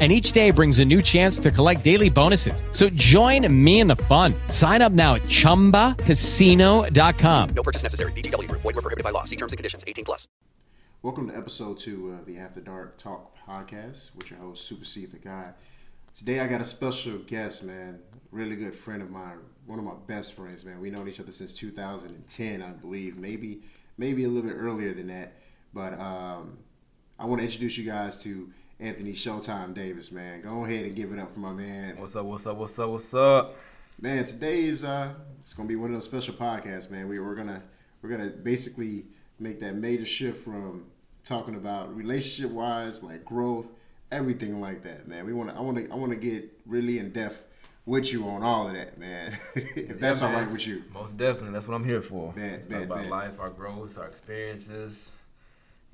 and each day brings a new chance to collect daily bonuses. So join me in the fun. Sign up now at ChumbaCasino.com. No purchase necessary. VGW. Void were prohibited by law. See terms and conditions. 18 plus. Welcome to episode two of the After Dark Talk podcast with your host, Super C the Guy. Today I got a special guest, man. Really good friend of mine. One of my best friends, man. We've known each other since 2010, I believe. Maybe, maybe a little bit earlier than that. But um, I want to introduce you guys to Anthony Showtime Davis, man. Go ahead and give it up for my man. What's up? What's up? What's up? What's up? Man, today's uh, it's gonna be one of those special podcasts, man. We we're gonna we're gonna basically make that major shift from talking about relationship wise, like growth, everything like that, man. We wanna I wanna I wanna get really in depth with you on all of that, man. if that's Yeah, all man. right with you. Most definitely. That's what I'm here for. Man, Talk man, about man. life, our growth, our experiences.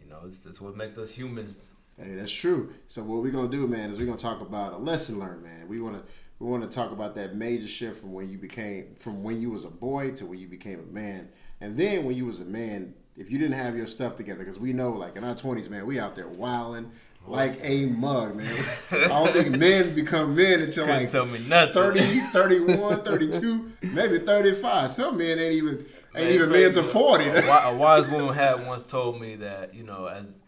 You know, it's, it's what makes us humans. Hey, that's true. So what we're gonna do, man, is we're gonna talk about a lesson learned, man. We wanna we wanna talk about that major shift from when you became from when you was a boy to when you became a man, and then when you was a man, if you didn't have your stuff together, because we know, like in our twenties, man, we out there wilding like a mug, man. I don't think men become men until Couldn't like tell me nothing. 30, 31, 32, maybe 35. Some men ain't even ain't even men to 40. A, a wise woman had once told me that you know, as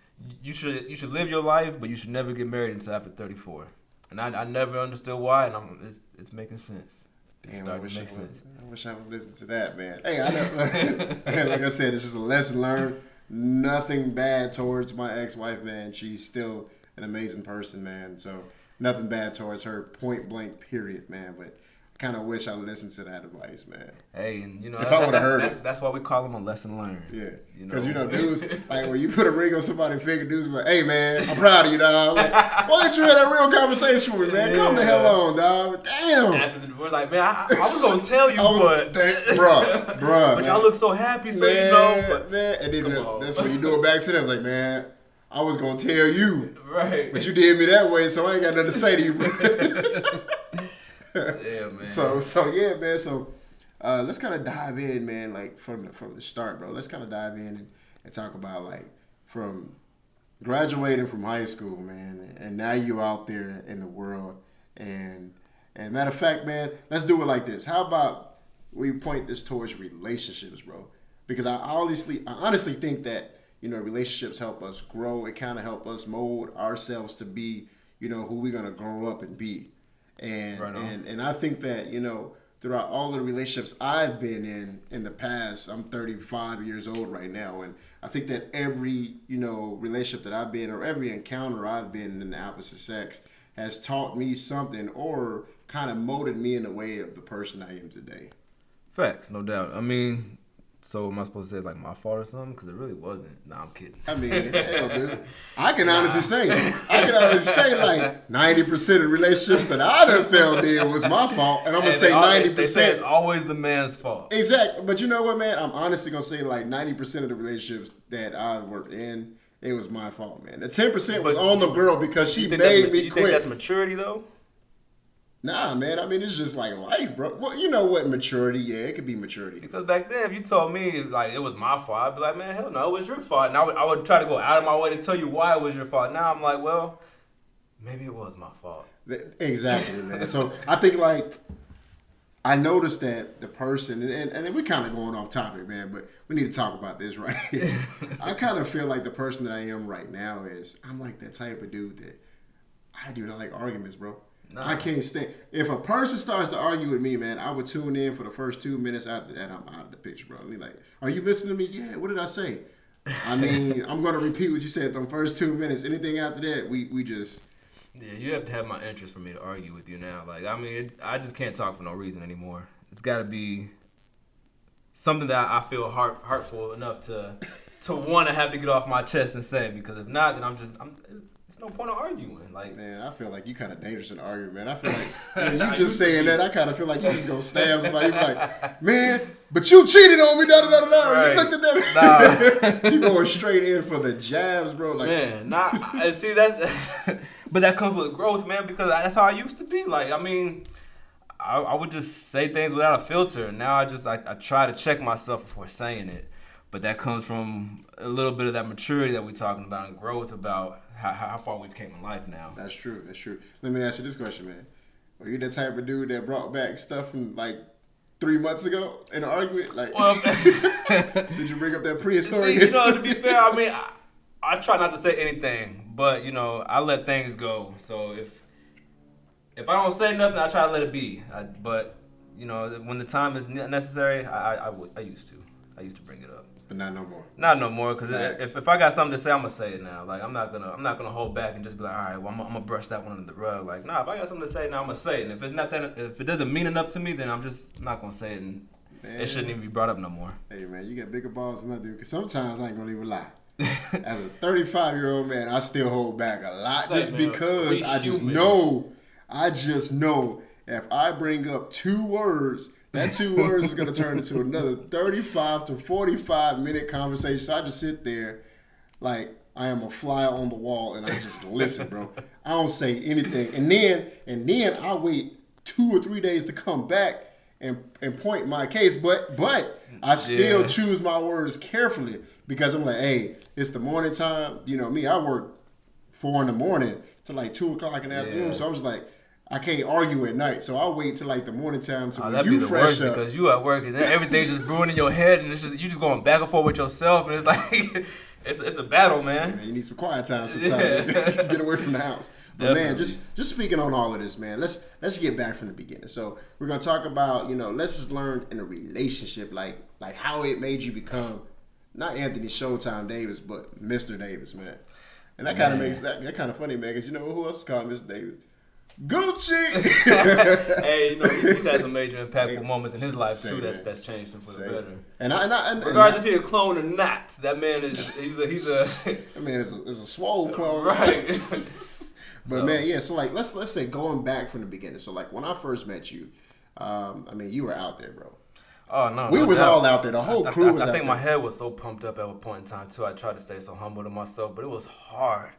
you should you should live your life, but you should never get married until after 34. And I, I never understood why, and I'm it's, it's making sense. It's Damn, I starting wish to I, make would, sense. I wish I would listen to that, man. Hey, I know, like I said, it's just a lesson learned. Nothing bad towards my ex-wife, man. She's still an amazing person, man. So nothing bad towards her, point blank, period, man. But kind of wish I listened to that advice, man. Hey, and you know, If I would've heard that's, it. that's why we call them a lesson learned. Yeah, You because know? you know, dudes like when you put a ring on somebody's finger, dudes be like, "Hey, man, I'm proud of you, dog. Like, why didn't you have that real conversation with me, man? Calm the hell on, dog. Damn." After the, we're like, man, I, I was gonna tell you, was- but that- bruh, bruh, but man. y'all look so happy, so man, you know. But, man. And then Come on. that's when you do it back to them. Like, man, I was gonna tell you, right. but you did me that way, so I ain't got nothing to say to you. Yeah, man. so, so yeah, man. So, uh, let's kind of dive in, man. Like from the, from the start, bro. Let's kind of dive in and, and talk about like from graduating from high school, man, and now you out there in the world. And and matter of fact, man, let's do it like this. How about we point this towards relationships, bro? Because I honestly, I honestly think that you know relationships help us grow. It kind of help us mold ourselves to be, you know, who we're gonna grow up and be. And Right and and I think that you know throughout all the relationships I've been in in the past, I'm 35 years old right now, and I think that every you know relationship that I've been or every encounter I've been in the opposite sex has taught me something or kind of molded me in the way of the person I am today. Facts, no doubt. I mean, so am I supposed to say like my fault or something? Because it really wasn't. Nah, I'm kidding. I mean, hell, dude. I can honestly say, I can honestly say, like ninety percent of relationships that I done failed in was my fault, and I'm gonna And say ninety percent. it's always the man's fault. Exactly, but you know what, man? I'm honestly gonna say like ninety percent of the relationships that I worked in, it was my fault, man. The ten percent was on the girl because she You made ma- me you think that's maturity though? Nah, man. I mean, it's just like life, bro. Well, you know what? Maturity, yeah, it could be maturity. Because back then, if you told me like it was my fault, I'd be like, man, hell no, it was your fault. And I would, I would try to go out of my way to tell you why it was your fault. Now I'm like, well, maybe it was my fault. Exactly, man. So I think like I noticed that the person, and, and, and we kind of going off topic, man, but we need to talk about this right here. I kind of feel like the person that I am right now is I'm like that type of dude that I do not like arguments, bro. Nah. I can't stand. If a person starts to argue with me, man, I would tune in for the first two minutes. After that, I'm out of the picture, bro. I mean, like, are you listening to me? Yeah. What did I say? I mean, I'm gonna repeat what you said. The first two minutes. Anything after that, we we just. Yeah, you have to have my interest for me to argue with you now. Like, I mean, it, I just can't talk for no reason anymore. It's got to be something that I feel heart heartful enough to to want to have to get off my chest and say. Because if not, then I'm just I'm. It's no point of arguing. Like, Man, I feel like you kind of dangerous in arguing, man. I feel like I you just saying that, I kind of feel like you just gonna stab somebody. You like, man, but you cheated on me, da da da da. Right. You looked at that. you going straight in for the jabs, bro. Like, man, nah. and see, that's but that comes with growth, man. Because that's how I used to be. Like, I mean. I, I would just say things without a filter. Now I just I, I try to check myself before saying it, but that comes from a little bit of that maturity that we're talking about and growth about how, how far we've came in life now. That's true. That's true. Let me ask you this question, man. Are you the type of dude that brought back stuff from like three months ago in an argument? Like, Well, did you bring up that prehistoric? see, you know, to be fair, I mean, I, I try not to say anything, but you know, I let things go. So if if I don't say nothing, I try to let it be. I, but you know, when the time is necessary, I, I, I, I used to. I used to bring it up. But not no more. Not no more, cause if, if I got something to say, I'm gonna say it now. Like I'm not gonna I'm not gonna hold back and just be like, all right, well I'm, I'm gonna brush that one under the rug. Like nah, if I got something to say now, I'm gonna say it. And if it's not that, if it doesn't mean enough to me, then I'm just not gonna say it, and Man. it shouldn't even be brought up no more. Hey man, you got bigger balls than I do. Cause sometimes I ain't gonna even lie. As a 35 year old man, I still hold back a lot just man, because I just human. know. I just know if I bring up two words, that two words is gonna turn into another 35 to 45 minute conversation. So I just sit there like I am a fly on the wall and I just listen, bro. I don't say anything. And then and then I wait two or three days to come back and and point my case. But but I still Yeah. choose my words carefully because I'm like, hey, it's the morning time. You know me, I work four in the morning to like two o'clock in the afternoon. So I'm just like, I can't argue at night. So I'll wait till like the morning time to Oh, when you fresh up. because you at work and then everything's just brewing in your head, and it's just you just going back and forth with yourself, and it's like it's it's a battle, man. You need some quiet time sometimes. Yeah. get away from the house. But man, just just speaking on all of this, man. Let's let's get back from the beginning. So we're gonna talk about you know lessons learned in a relationship, like like how it made you become not Anthony Showtime Davis, but Mr. Davis, man. And that kind of makes that, that kind of funny, man. Because you know who else is called Mr. Davis? Gucci. Hey, you know he's, he's had some major impactful moments in his life Say too. That's that's changed him for the better. And I and I and, Regardless and if he a clone or not, that man is he's a he's a I mean, it's a, it's a swole clone, right. But man, yeah. So like, let's let's say going back from the beginning. So like, when I first met you, um, I mean, you were out there, bro. oh no, We no was doubt. all out there. The whole I- crew I, was I out think there. my head was so pumped up at a point in time too. I tried to stay so humble to myself, but it was hard.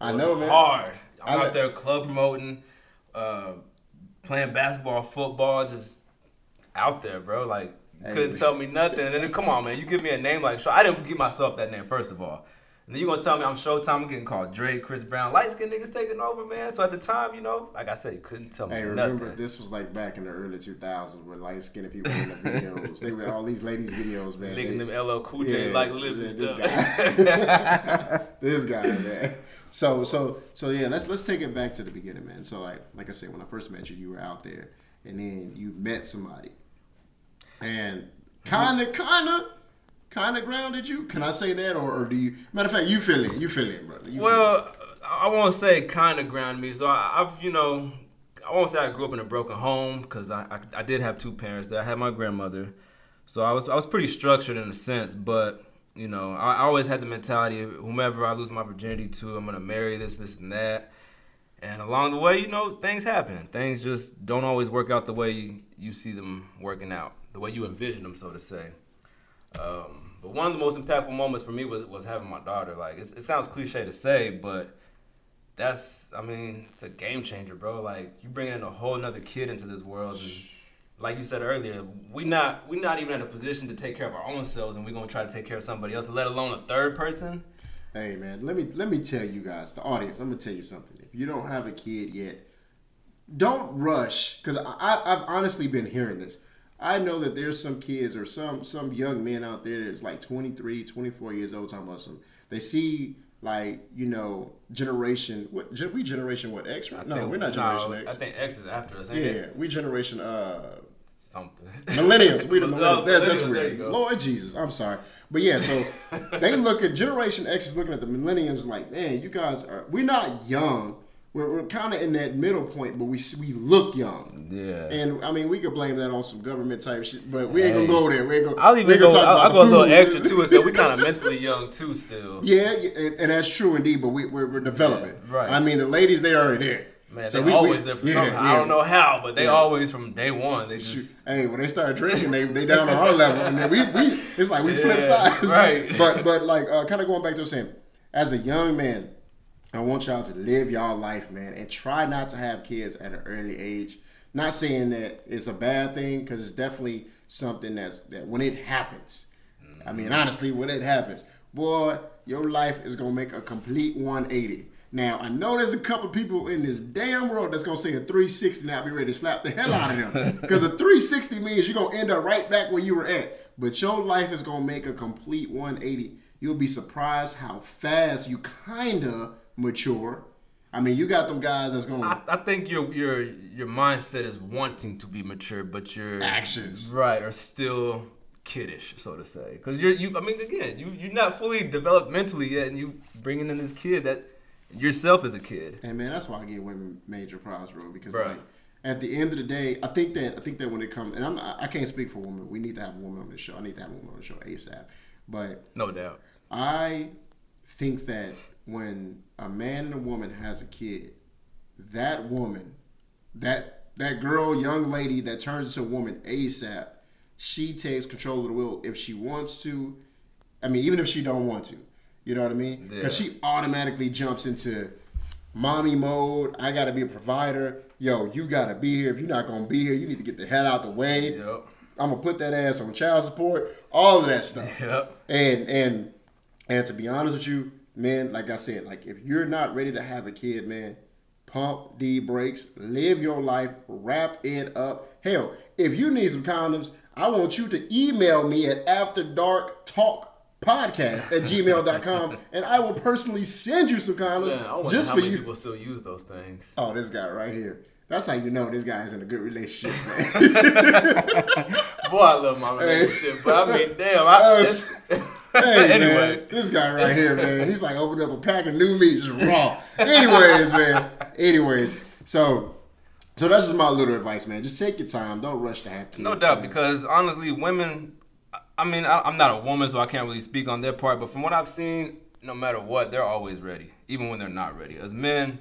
I It was know, man. Hard. I'm I out there club promoting, uh, playing basketball, football, just out there, bro. Like Hey, couldn't tell me nothing. And then come on, man, you give me a name like Show. I didn't give myself that name first of all. And then you gonna tell me I'm Showtime? I'm getting called Drake, Chris Brown, light skinned niggas taking over, man. So at the time, you know, like I said, you couldn't tell me Hey, remember nothing. this was like back in the early 2000s when light skinned people in the videos. they were all these ladies videos, man. Licking They- them LL Cool J like lips and yeah, stuff. This guy, this guy, man. So, so, so yeah. Let's let's take it back to the beginning, man. So, like, like I said, when I first met you, you were out there, and then you met somebody, and kind of, kind of, kind of grounded you. Can I say that, or, or do you? Matter of fact, you feel it. You feel it, brother. You. Well, I won't say kind of grounded me. So I, I've, you know, I won't say I grew up in a broken home because I, I, I did have two parents. There, I had my grandmother, so I was I was pretty structured in a sense. But you know, I, I always had the mentality of whomever I lose my virginity to, I'm gonna marry this, this, and that. And along the way, you know, things happen. Things just don't always work out the way you, you see them working out, the way you envision them, so to say. Um, but one of the most impactful moments for me was, was having my daughter. Like, it sounds cliche to say, but that's, I mean, it's a game changer, bro. Like, you bring in a whole nother kid into this world. And like you said earlier, we not we not even in a position to take care of our own selves, and we're going to try to take care of somebody else, let alone a third person. Hey man, let me let me tell you guys, the audience. I'm gonna tell you something. If you don't have a kid yet, don't rush. Because I've honestly been hearing this. I know that there's some kids or some some young men out there that's like 23, 24 years old talking about some. They see like you know generation. What we generation what X? Right? No, we're not generation no, X. I think X is after us. Ain't yeah, it? we generation uh something. Millennials, we the millennials. That's, that's millennials, there you go. Lord Jesus, I'm sorry, but yeah. So they look at Generation X is looking at the millennials like, man, you guys are. We're not young. We're, we're kind of in that middle point, but we we look young. Yeah. And I mean, we could blame that on some government type shit, but we ain't gonna go there. We ain't gonna. I'll even go. gonna I'll, I'll go a little extra to it. So we kind of mentally young too, still. Yeah, and, and that's true indeed. But we, we're, we're developing. Yeah, right. I mean, the ladies they already there. Man, So they we- we- always there for yeah, something. I don't know how, but they Yeah. always from day one. They just Hey, when they start drinking, they they down on our level, and then we we it's like we flip Yeah, sides. right. But but like uh, kind of going back to what I'm saying, as a young man, I want y'all to live y'all life, man, and try not to have kids at an early age. Not saying that it's a bad thing, because it's definitely something that's that when it happens. I mean, honestly, when it happens, boy, your life is gonna make a complete 180. Now, I know there's a couple people in this damn world that's gonna say a 360 now be ready to slap the hell out of them. Because a 360 means you're gonna end up right back where you were at. But your life is gonna make a complete 180. You'll be surprised how fast you kinda mature. I mean, you got them guys that's gonna I, I think your your your mindset is wanting to be mature, but your Actions. right are still kiddish, so to say. Because you're you. I mean, again, you you're not fully developed mentally yet, and you bringing in this kid that yourself as a kid. And man, that's why I give women major props, bro. Because Right. like at the end of the day, I think that I think that when it comes, and I'm I can't speak for women. We need to have a woman on the show. I need to have a woman on the show asap. But No doubt. I think that when a man and a woman has a kid, that woman, that that girl, young lady that turns into a woman ASAP, she takes control of the wheel if she wants to. I mean, even if she don't want to, you know what I mean? Because Yeah. she automatically jumps into mommy mode. I gotta be a provider. Yo, you gotta be here. If you're not gonna be here, you need to get the hell out the way. Yep. I'm gonna put that ass on child support. All of that stuff. Yep. And and and to be honest with you, man, like I said, like if you're not ready to have a kid, man, pump the brakes, live your life, wrap it up. Hell, if you need some condoms, I want you to email me at after dark talk podcast at gmail.com and I will personally send you some condoms Man, I wonder just for you. people still use those things. Oh, this guy right here. That's how you know this guy is in a good relationship, man. Boy, I love my relationship, but I mean, damn. I, Uh, Hey, anyway, man, this guy right here, man, he's like opening up a pack of new meat, just raw. Anyways, man. Anyways, so so that's just my little advice, man. Just take your time. Don't rush to have kids. No doubt, man. because honestly, women. I- mean, I, I'm not a woman, so I can't really speak on their part. But from what I've seen, no matter what, they're always ready, even when they're not ready. As men,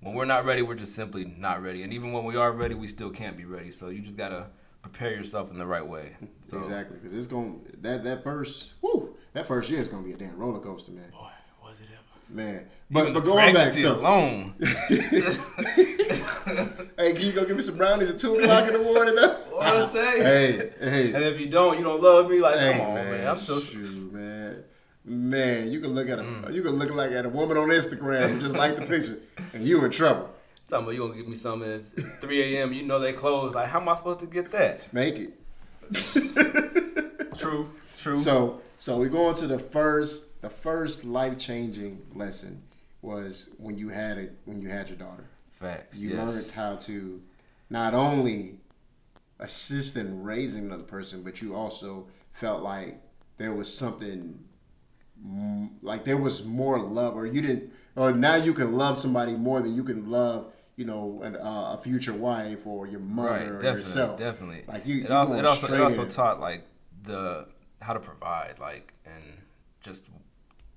when we're not ready, we're just simply not ready. And even when we are ready, we still can't be ready. So you just gotta prepare yourself in the right way. So, exactly, because it's going that that first, whoo, that first year is gonna be a damn roller coaster, man. Boy, was it ever? Man, but Even but going back, pregnancy so alone. hey, can you go give me some brownies at two o'clock in the morning? though? What I say? hey, hey, And if you don't, you don't love me. Like, Hey, come on, man. I'm so. shoot, man. Man, you can look at a Mm. you can look like at a woman on Instagram and just like the picture, and you in trouble. Talking about you gonna give me something. It's, it's 3 a.m. You know they close. Like, how am I supposed to get that? Make it. True. True. So so we go into the first the first life changing lesson was when you had it when you had your daughter. Facts. You yes. learned how to not only assist in raising another person, but you also felt like there was something like there was more love, or you didn't, or now you can love somebody more than you can love, you know, an, uh, a future wife or your mother right. or Definitely. yourself. Definitely. Like you, It you also. It also. It also taught like the how to provide, like, and just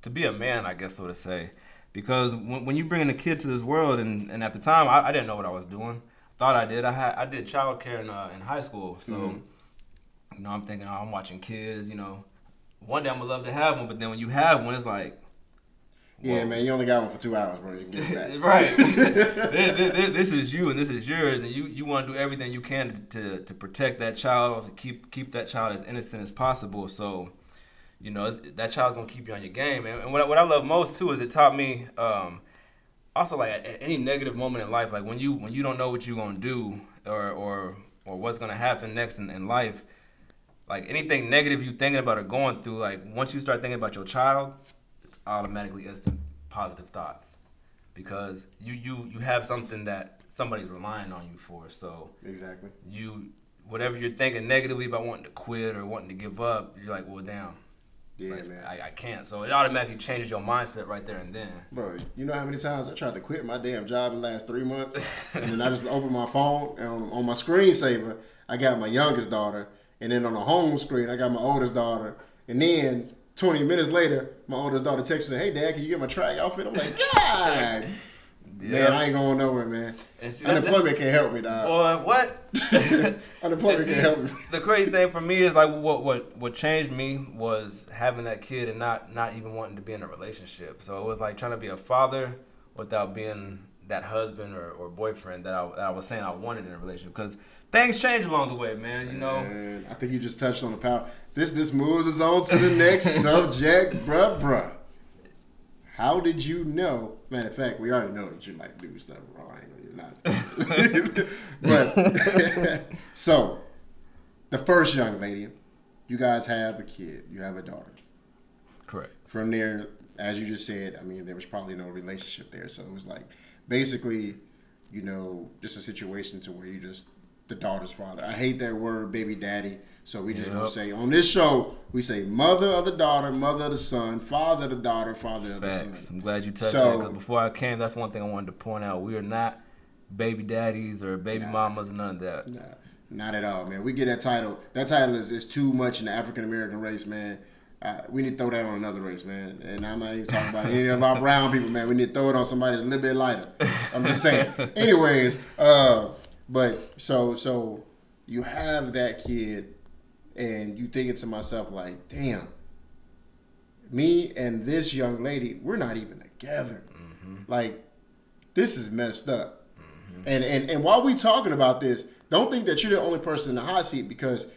to be a man, I guess, so to say. Because when, when you bring a kid to this world, and, and at the time, I, I didn't know what I was doing. Thought I did. I had I did childcare in uh, in high school, so Mm-hmm. you know I'm thinking oh, I'm watching kids. You know, one day I'm gonna love to have one, but then when you have one, it's like Yeah, man, you only got one for two hours, bro. You can get it back. right. this, this- this is you and this is yours, and you, you want to do everything you can to, to protect that child, to keep keep that child as innocent as possible. So, you know, that child's gonna keep you on your game. And, and what, I- what I love most too is it taught me, um, also like at, any negative moment in life, like when you when you don't know what you're gonna do or or or what's gonna happen next in, in life, like anything negative you thinking about or going through, like once you start thinking about your child, it's automatically instant positive thoughts because you you you have something that somebody's relying on you for. So Exactly. you whatever you're thinking negatively about wanting to quit or wanting to give up, you're like, well, damn. Yeah, like, man. I, I can't. So it automatically changes your mindset right there and then. Bro, you know how many times I tried to quit my damn job in the last three months? and then I just opened my phone and on, on my screensaver, I got my youngest daughter. And then on the home screen, I got my oldest daughter. And then 20 minutes later, my oldest daughter texts me, hey, Dad, can you get my track outfit? I'm like, God. Man, I ain't going nowhere, man. And see, Unemployment can't help me, dog. Boy, what? Unemployment see, can't help me. the crazy thing for me is like what what what changed me was having that kid and not not even wanting to be in a relationship. So it was like trying to be a father without being that husband or, or boyfriend that I, that I was saying I wanted in a relationship because things change along the way, man. You know. And I think you just touched on the power. This this moves us on to the next subject, bruh, bruh. How did you know? Matter of fact, we already know that you like do stuff wrong. You're not. but so, the first young lady, you guys have a kid. You have a daughter. Correct. From there, as you just said, I mean, there was probably no relationship there. So it was like basically, you know, just a situation to where you just the daughter's father. I hate that word, baby daddy. So we just gonna say on this show, we say mother of the daughter, mother of the son, father of the daughter, father of the son. I'm glad you touched So- that because before I came, that's one thing I wanted to point out. We are not baby daddies or baby mamas, none of that. Nah, not at all, man. We get that title. That title is, is too much in the African American race, man. Uh, we need to throw that on another race, man. And I'm not even talking about any of our brown people, man. We need to throw it on somebody that's a little bit lighter. I'm just saying. Anyways, uh, but so so you have that kid, and you thinking to myself like, damn, me and this young lady, we're not even together. Mm-hmm. Like, this is messed up. Mm-hmm. And, and and while we talking about this, don't think that you're the only person in the hot seat because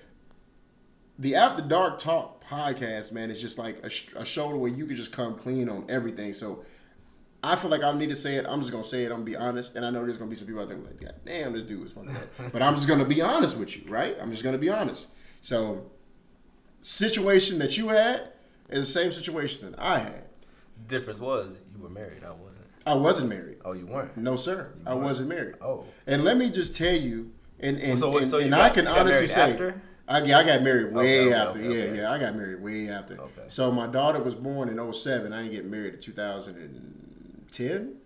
the After Dark Talk podcast, man, is just like a, a show where you can just come clean on everything. So I feel like I need to say it. I'm just gonna say it. I'm gonna be honest, and I know there's gonna be some people out there like, God damn, this dude is fucking up. But I'm just gonna be honest with you, right? I'm just gonna be honest. So, situation that you had is the same situation that I had. Difference was you were married. I wasn't. I wasn't married. Oh, you weren't. No, sir. I weren't? wasn't married. Oh. And let me just tell you, and and, So and, so and got- I can honestly say, after? I, yeah, I got married way Okay, after. okay, yeah, okay. yeah, I got married way after. Okay. So my daughter was born in 07. I didn't get married in 2010.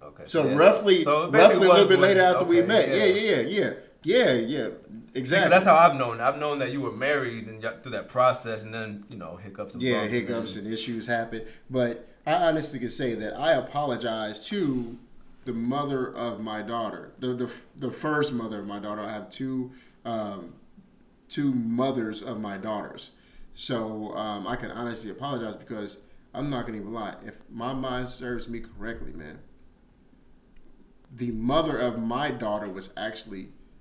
Okay. So yeah. roughly, So roughly a little bit later after we met. Yeah, yeah, yeah, yeah, yeah, yeah. Exactly. that's how I've known. I've known that you were married and through that process, and then you know hiccups. And yeah, hiccups and and issues happen. But I honestly can say that I apologize to the mother of my daughter, the the, the first mother of my daughter. I have two um, two mothers of my daughters, so um, I can honestly apologize because I'm not gonna even lie. If my mind serves me correctly, man, the mother of my daughter was actually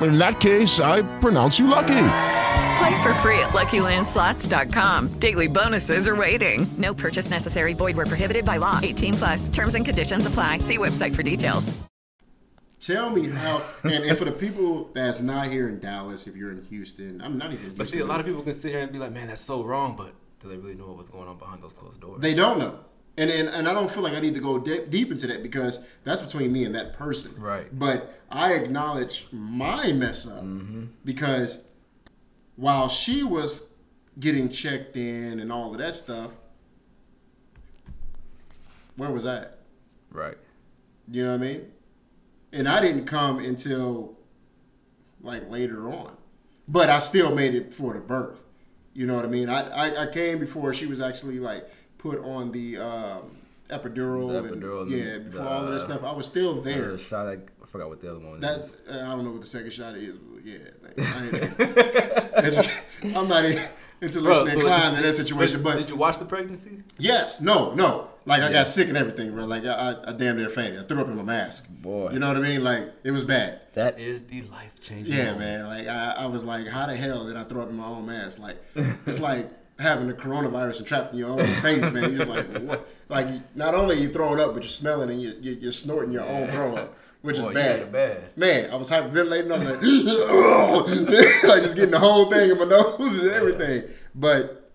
In that case, I pronounce you lucky. Play for free at LuckyLandSlots.com. Daily bonuses are waiting. No purchase necessary. Void where prohibited by law. 18 plus. Terms and conditions apply. See website for details. Tell me how, and, and for the people that's not here in Dallas, if you're in Houston, I'm not even. in But see, a lot of people can sit here and be like, "Man, that's so wrong," but do they really know what's going on behind those closed doors? They don't know, and and, and I don't feel like I need to go de- deep into that because that's between me and that person. Right. But I acknowledge my mess up Mm-hmm. because while she was getting checked in and all of that stuff, where was I? at? right. You know what I mean? And I didn't come until like later on. But I still made it for the birth. You know what I mean? I, I, I came before she was actually like put on the um, epidural. The and- epidural and yeah, the- before the, all of that stuff. I was still there. The shot, I, I forgot what the other one That's is. uh, I don't know what the second shot is. But yeah, I I'm not in- intellectually inclined in that situation. But did you watch the pregnancy? yes, no, no. Like I Yeah. got sick and everything, bro. Like I, I, I damn near fainted. I threw up in my mask. Boy. you know what I mean? Like it was bad. That is the life changing. Yeah, man. Like I, I was like, how the hell did I throw up in my own mask? Like it's like having the coronavirus and trapped in your own face, man. You're like, what? Like not only are you throwing up, but you're smelling and you, you, you're snorting your own throw up, which Boy, is bad. bad. Man, I was hyperventilating. I was like, like just getting the whole thing in my nose and everything. But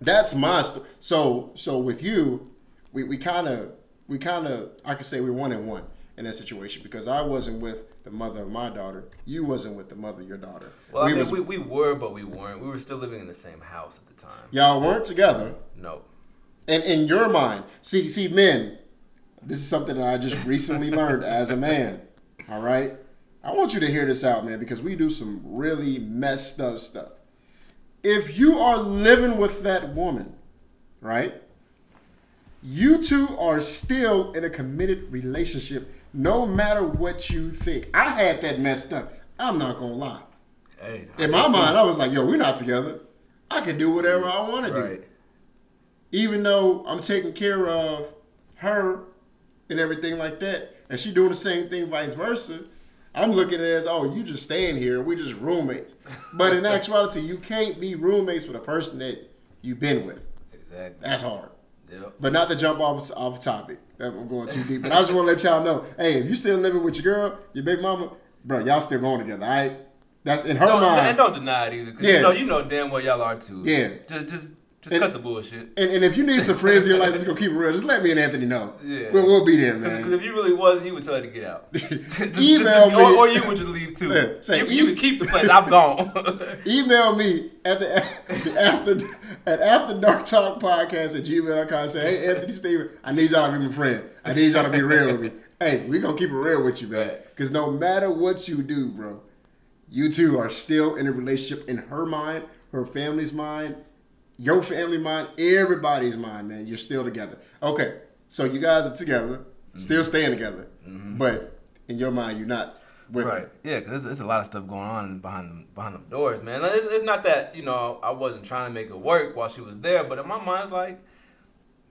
that's my sto- so so with you, we we kind of we kind of I could say we're one and one in that situation because I wasn't with the mother of my daughter. You wasn't with the mother of your daughter. Well, I mean, was- we, we were, but we weren't. We were still living in the same house at the time. y'all weren't together. No. And in your mind, see, see, men, this is something that I just recently learned as a man. All right, I want you to hear this out, man, because we do some really messed up stuff. If you are living with that woman, right, you two are still in a committed relationship, no matter what you think. I had that messed up. I'm not gonna lie. Hey. In my mind, I was like, yo, we're not together. I can do whatever I want to do even though I'm taking care of her and everything like that, and she doing the same thing, vice versa. I'm looking at it as, oh, you just staying here, We're just roommates. But in actuality, you can't be roommates with a person that you've been with. Exactly. That's hard. Yep. But not to jump off off topic. That- I'm going too deep. But I just want to let y'all know, hey, if you still living with your girl, your baby mama, bro, y'all still going together, all right? That's in her Don't, mind. and don't deny it either, because Yeah. you know you know damn well y'all are too. Yeah. Just just just And- cut the bullshit. And, and if you need some friends in your life that's gonna keep it real, just let me and Anthony know. Yeah. We'll, we'll be there, man. Because if you really was, he would tell you to get out. Just- just- Email just- me. Or, or you would just leave too. Yeah, say, you, you e- can keep the place. I'm gone. Email me at the, the after at after dark talk podcast at gmail.com and say, hey Anthony Steven, I need y'all to be my friend. I need y'all to be real with me. Hey, we're gonna keep it real with you, man. Cause no matter what you do, bro, you two are still in a relationship in her mind, her family's mind, your family mind, everybody's mind, man. You're still together. Okay, so you guys are together, still Mm-hmm. staying together, but in your mind, you're not with right. her. Yeah, because there's, a lot of stuff going on behind the, behind the doors, man. Like, It's, it's not that you know I wasn't trying to make it work while she was there, but in my mind, it's like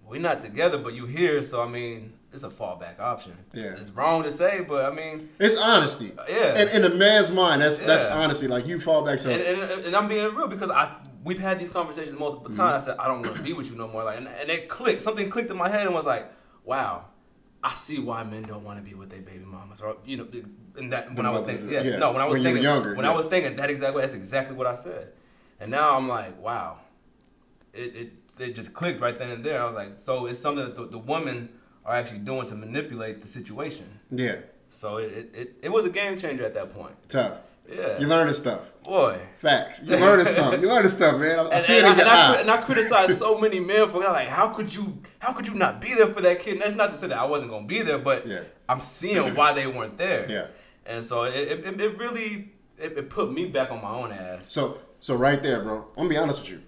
we're not together, but you here, so I mean, it's a fallback option. It's, Yeah. it's wrong to say, but I mean, It's honesty. Yeah. And in a man's mind, that's that's honesty. Like you fall back so and, and, and I'm being real because I we've had these conversations multiple Mm-hmm. times. I said I don't want to be with you no more. Like, and, and it clicked. Something clicked in my head and was like, wow. I see why men don't want to be with their baby mamas, or you know, and that when The I was thinking, yeah, yeah, no, when I was when thinking, younger, when yeah. I was thinking that exactly, that's exactly what I said, and now I'm like, wow, it it, it just clicked right then and there. I was like, so it's something that the, the women are actually doing to manipulate the situation. yeah, So it, it, it, it was a game changer at that point. tough. Yeah, You learning stuff. boy. Facts. You learning something. You learning stuff, man. I, I And, see it and in I, your and, eye. cri- and I criticize so many men for that. Like, how could you? How could you not be there for that kid? And that's not to say that I wasn't gonna be there, but Yeah. I'm seeing why they weren't there. Yeah. And so it, it, it really it, it put me back on my own ass. So so right there, bro. I'm gonna be honest with you.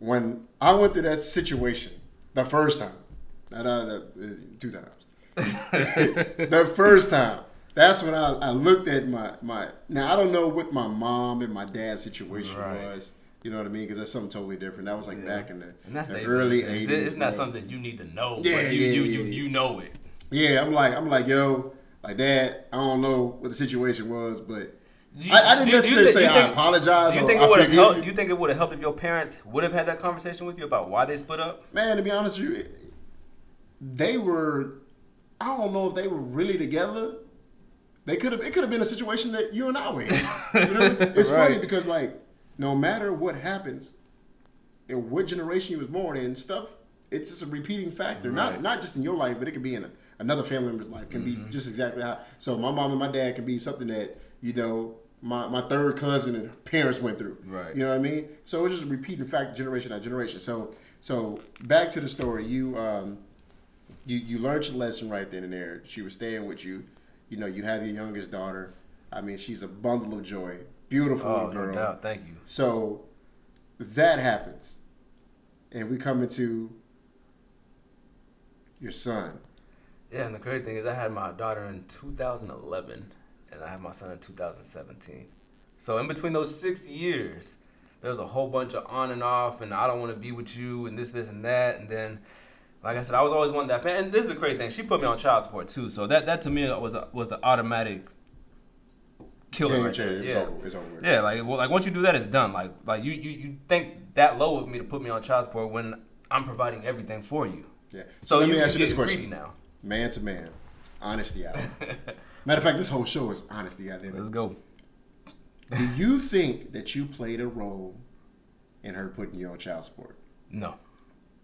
When I went through that situation the first time, not uh, two times. the first time, that's when I, I looked at my my. Now I don't know what my mom and my dad's situation Right. was. You know what I mean? Because that's something totally different. That was like back in the, And that's the the early It's, 80s. it's not something you need to know. Yeah, but you, yeah, you, yeah, you, you know it. Yeah, I'm like I'm like yo, like dad. I don't know what the situation was, but You- I, I didn't do- necessarily think- say you I apologize. Do you think it would have helped? you think it would have helped if your parents would have had that conversation with you about why they split up? Man, to be honest with you, they were. I don't know if they were really together. They could have. It could have been a situation that you and I were in. You know, it's funny because like, no matter what happens, and what generation you was born in, stuff. It's just a repeating factor. Not Right. not just in your life, but it could be in a, another family member's life. Can be just exactly how. So my mom and my dad can be something that you know my, my third cousin and her parents went through. Right. You know what I mean? So it's just a repeating factor, generation after generation. So so back to the story. You um you you learned your lesson right then and there. She was staying with you. You know, you have your youngest daughter. I mean, she's a bundle of joy. Beautiful Oh, girl. no doubt. Thank you. So that happens, and we come into your son. Yeah, and the great thing is I had my daughter in 2011, and I had my son in 2017. So in between those six years, there was a whole bunch of on and off, and I don't want to be with you, and this, this, and that, and then. Like I said, I was always one that fan, and this is the crazy thing. She put me on child support too, so that, that to me was a, was the automatic killer Game right there. changer. It's Yeah, over. It's over yeah. Like well, like once you do that, it's done. Like like you, you you think that low of me to put me on child support when I'm providing everything for you. Yeah. So let you, me ask you this question. now. Man to man, honesty out. Matter of fact, this whole show is honesty. Goddamn Let's go. Do you think that you played a role in her putting you on child support? No.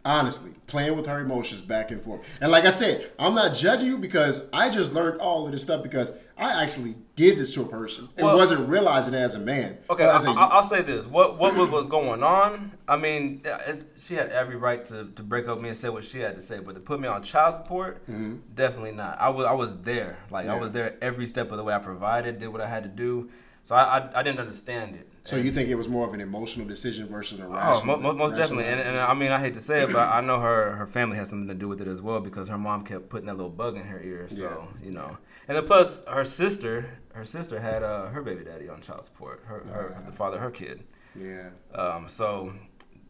Honestly, playing with her emotions back and forth. And like I said, I'm not judging you because I just learned all of this stuff because I actually did this to a person and Well- wasn't realizing it as a man. Okay, I, as a- I, I'll say this: what what was, going on? I mean, it's, she had every right to, to break up with me and say what she had to say, but to put me on child support, mm-hmm. definitely not. I was I was there, like I was there every step of the way. I provided, did what I had to do, so I I, I didn't understand it. So you think it was more of an emotional decision versus a Oh, rational? mo- most rational definitely, and, and? I mean, I hate to say it, but I know her her family has something to do with it as well because her mom kept putting that little bug in her ear. So Yeah. you know, and then plus her sister, her sister had uh, her baby daddy on child support, her, her the father of her kid. yeah. Um, so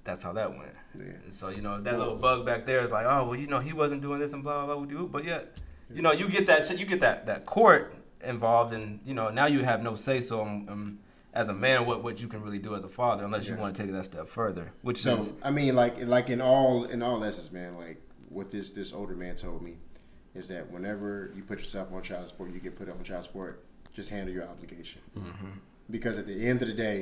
that's how that went. Yeah. So you know that little bug back there is like, oh well, you know he wasn't doing this and blah blah blah. with you. But yet, you know you get that you get that that court involved, and you know now you have no say so um, as a man what what you can really do as a father unless you want to take that step further, which So is I mean, like like in all in all essence, man, like what this this older man told me is that whenever you put yourself on child support, you get put on child support. Just handle your obligation, Mm-hmm. because at the end of the day,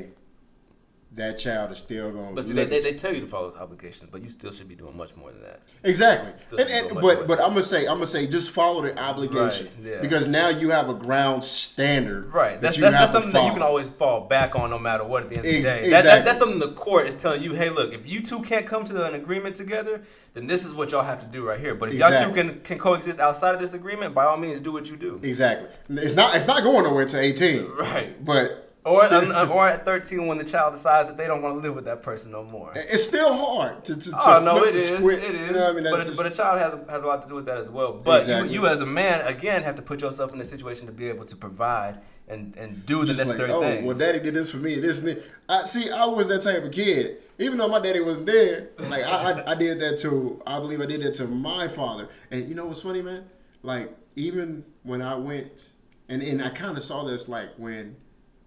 that child is still going. But see, they, they, they tell you to follow those obligations, but you still should be doing much more than that. Exactly. And, and- but but I'm gonna say I'm gonna say just follow the obligation Right, yeah. because now you have a ground standard. Right. that That's you that's, have that's to something that you can always fall back on no matter what at the end of the Ex- day. That, that, that's something the court is telling you, hey, look, if you two can't come to an agreement together, then this is what y'all have to do right here. But if y'all two can, can coexist outside of this agreement, by all means, do what you do. Exactly. It's not it's not going nowhere to 18. Right. But Or, um, or at 13 when the child decides that they don't want to live with that person no more. it's still hard to, to, to Oh no, it is. script, It is. You know I mean? but, a, just- but a child has a, has a lot to do with that as well. But Exactly. you, you as a man, again, have to put yourself in a situation to be able to provide and, and do the just like, necessary oh, things. well, daddy did this for me, and this and. I see. I was that type of kid. Even though my daddy wasn't there, like I, I, I did that to. I believe I did that to my father. And you know what's funny, man? Like even when I went, and and I kind of saw this like when,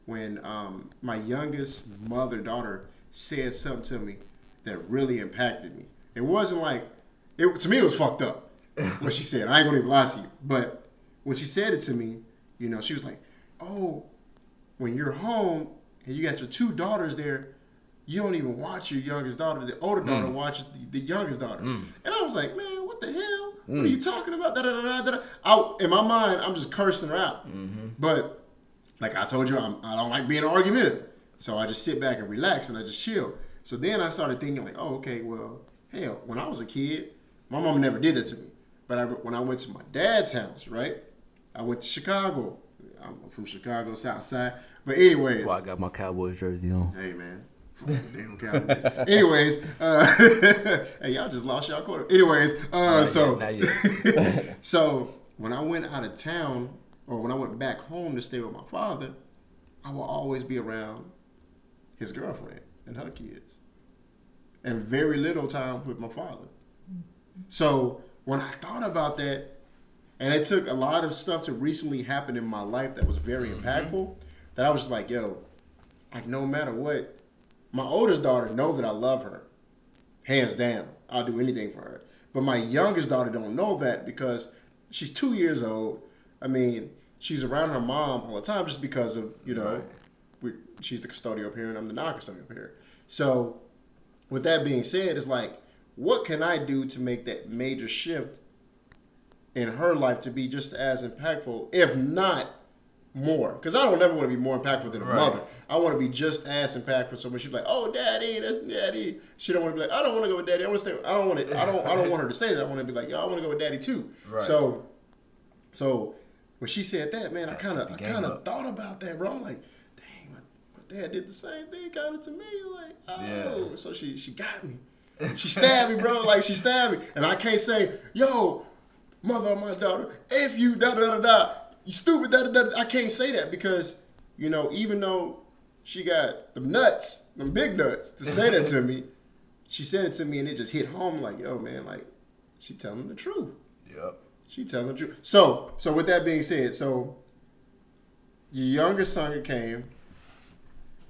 when um my youngest mother daughter said something to me that really impacted me. It wasn't like it to me. It was fucked up what she said. I ain't gonna even lie to you, but when she said it to me, you know, she was like, "Oh, when you're home and you got your two daughters there, you don't even watch your youngest daughter. The older mm. daughter watches the, the youngest daughter." Mm. And I was like, "Man, what the hell? What are mm. you talking about?" Da, da, da, da, da. I, in my mind, I'm just cursing her out. Mm-hmm. But like I told you, I'm, I don't like being argumentative, so I just sit back and relax and I just chill. So then I started thinking like, "Oh, okay, well, hell, when I was a kid, my mom never did that to me." But I, when I went to my dad's house, right? I went to Chicago. I'm from Chicago, South Side. But anyways, That's why I got my Cowboys jersey on. hey man, damn Cowboys. anyways, uh, hey y'all just lost y'all quarter. Anyways, uh, Not so not yet. so when I went out of town, or when I went back home to stay with my father, I will always be around his girlfriend and her kids, and very little time with my father. So when I thought about that, and it took a lot of stuff to recently happen in my life that was very mm-hmm. impactful, that I was just like, yo, like no matter what, my oldest daughter know that I love her, hands down. I'll do anything for her. But my youngest daughter don't know that because she's two years old. I mean, she's around her mom all the time just because of you know, Right. we, she's the custodial parent. I'm the non-custodial parent. So, with that being said, it's like, what can I do to make that major shift in her life to be just as impactful, if not more? Because I don't ever want to be more impactful than a Right. mother. I want to be just as impactful. So when she's like, "Oh, daddy, that's daddy," she don't want to be like, "I don't want to go with daddy. I want to stay." I don't want to. I don't. I don't want her to say that. I want to be like, "Yo, I want to go with daddy too." Right. So, so when she said that, man, I kind of, I kind of thought about that, bro. I'm like, dang, my, my dad did the same thing kind of to me. Like, oh, Yeah. so she she got me. She stabbed me, bro. Like she stabbed me, and I can't say, yo, mother of my daughter, if you da da da da, you stupid da da da. da." I can't say that because you know, even though she got the nuts, them big nuts, to say that to me, she said it to me, and it just hit home. Like, yo, man, like she telling the truth. Yep. She telling the truth. So, so with that being said, so your younger son came.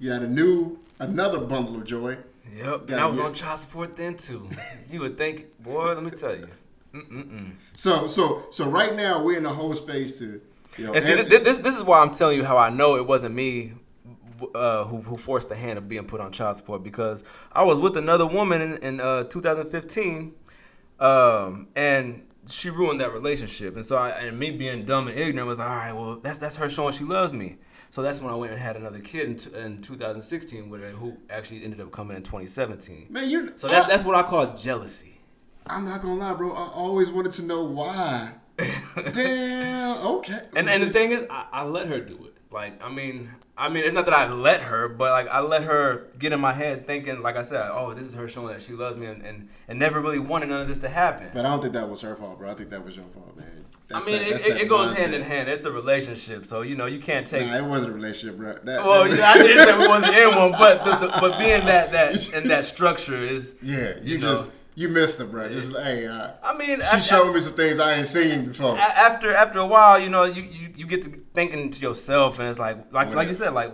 You had a new, another bundle of joy. Yep. And I was on child support then too. you would think, boy, let me tell you. Mm-mm-mm. So, so, so right now we're in the whole space to, you know, And see, and- thi- this, this is why I'm telling you how I know it wasn't me uh, who, who forced the hand of being put on child support because I was with another woman in, in uh, 2015, um, and she ruined that relationship. And so, I, and me being dumb and ignorant was like, all right, well, that's that's her showing she loves me. So that's when I went and had another kid in, t- in 2016 with her, who actually ended up coming in 2017. man, you. So that's uh, that's what I call jealousy. I'm not gonna lie, bro. I always wanted to know why. Damn. Okay. And and the thing is, I, I let her do it. Like, I mean, I mean, it's not that I let her, but like I let her get in my head, thinking, like I said, oh, this is her showing that she loves me, and and, and never really wanted none of this to happen. But I don't think that was her fault, bro. I think that was your fault, man. That's I mean, that- it, it, it goes hand in hand. It's a relationship, so you know you can't take. Nah, it wasn't a relationship, bro. That, well, that- yeah, I didn't say it wasn't in one, but the, the, but being that that and that structure is. yeah, you, you know. just you missed it, bro. Just hey, uh, I mean, she I- showed me some things I ain't seen before. After after a while, you know, you, you, you get to thinking to yourself, and it's like like What like you said, like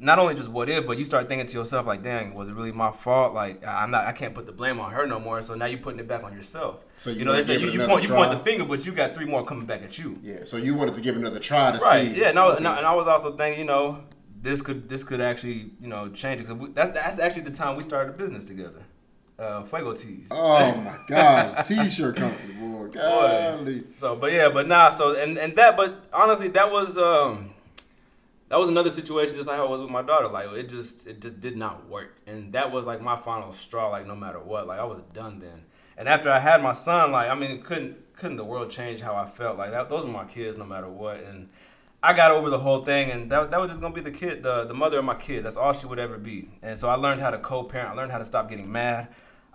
not only just what if, but you start thinking to yourself, like, dang, was it really my fault? Like I- I'm not, I can't put the blame on her no more. So now you're putting it back on yourself. So you you know, they say you, you point you point the finger, but you got three more coming back at you. Yeah, so you wanted to give another try to Right. see. Yeah. No. And, I- and I was also thinking, you know, this could this could actually you know change it because that's that's actually the time we started a business together. Uh, Fuego Tees. Oh my gosh, t-shirt company, boy. Golly. So, but yeah, but nah. So and and that, but honestly, that was um, that was another situation just like how it was with my daughter. Like it just it just did not work, and that was like my final straw. Like no matter what, like I was done then. And after I had my son, like I mean, couldn't couldn't the world change how I felt? Like that, those were my kids, no matter what. And I got over the whole thing, and that, that was just gonna be the kid, the the mother of my kids. That's all she would ever be. And so I learned how to co-parent. I learned how to stop getting mad.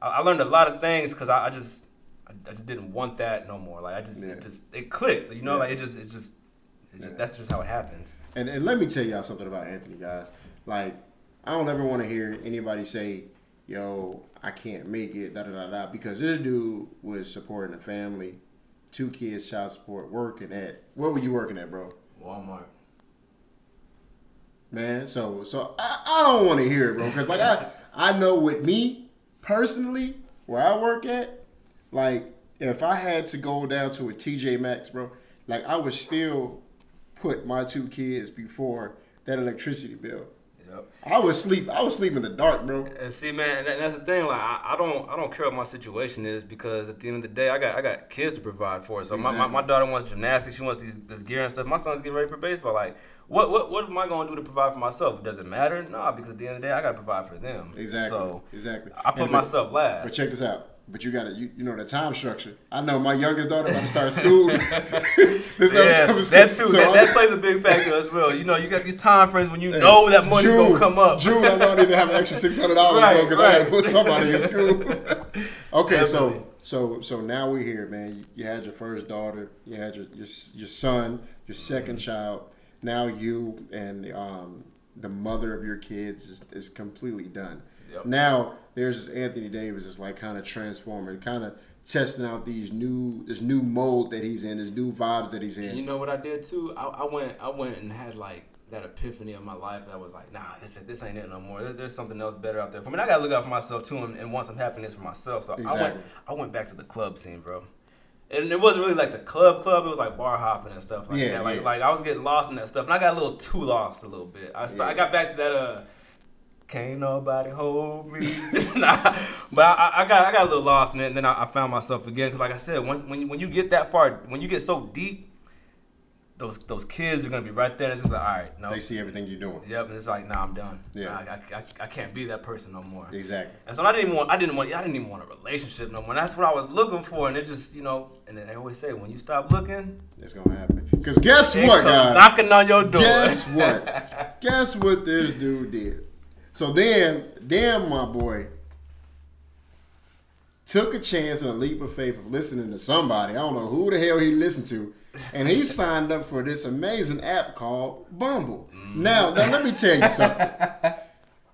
I, I learned a lot of things because I, I just I, I just didn't want that no more. Like I just Yeah. it just it clicked. You know, Yeah. like it just it just, it just that's just how it happens. And, and let me tell y'all something about Anthony, guys. Like, I don't ever want to hear anybody say, yo, I can't make it, da da da da, because this dude was supporting a family, two kids, child support, working at, where were you working at, bro? Walmart. Man, so so I, I don't want to hear it, bro, because like I I know with me personally where I work at, like if I had to go down to a TJ Maxx, bro, like I would still put my two kids before that electricity bill. Yep. I would sleep. I would sleep in the dark, bro. And see, man, and that's the thing. Like, I, I don't, I don't care what my situation is because at the end of the day, I got, I got kids to provide for. So my, my, my daughter wants gymnastics. She wants these, this gear and stuff. My son's getting ready for baseball. Like, what, what, what am I going to do to provide for myself? Does it matter? Nah, because at the end of the day, I got to provide for them. Exactly. So exactly. I put And but- myself last. But check this out. But you got to, you, you know, the time structure. I know my youngest daughter about to start school. Yeah, upcoming that too. So that, that plays a big factor as well. You know, you got these time frames when you know that money's June, gonna come up. June, I need to have an extra six hundred dollars, Right, because I had to put somebody in school. okay, Definitely. so so so now we're here, man. You, you had your first daughter, you had your your, your son, your second child. Now you and um, the mother of your kids is, is completely done. Yep. Now there's Anthony Davis is like kind of transforming, kind of testing out these new this new mold that he's in, this new vibes that he's in. And you know what I did too? I, I went I went and had like that epiphany of my life that was like, nah, this this ain't it no more. There, there's something else better out there for me. And I gotta look out for myself too and, and want some happiness for myself. So I went I went back to the club scene, bro. And it wasn't really like the club club, it was like bar hopping and stuff like Yeah, that. Like yeah. like I was getting lost in that stuff. And I got a little too lost a little bit. I, I got back to that uh can't nobody hold me. nah, but I, I got I got a little lost in it, and then I, I found myself again. Cause like I said, when, when you, when you get that far, when you get so deep, those those kids are gonna be right there. And it's like, all right, no, they see everything you're doing. yep. And it's like, nah, I'm done. Yeah. I, I, I, I can't be that person no more. Exactly. And so I didn't even want I didn't want I didn't even want a relationship no more. And that's what I was looking for. And it just you know, and then they always say when you stop looking, It's gonna happen. Because guess what, guys? knocking on your door. Guess what? Guess what this dude did? So then, then my boy took a chance and a leap of faith of listening to somebody. I don't know who the hell he listened to. And he signed up for this amazing app called Bumble. Now, now let me tell you something.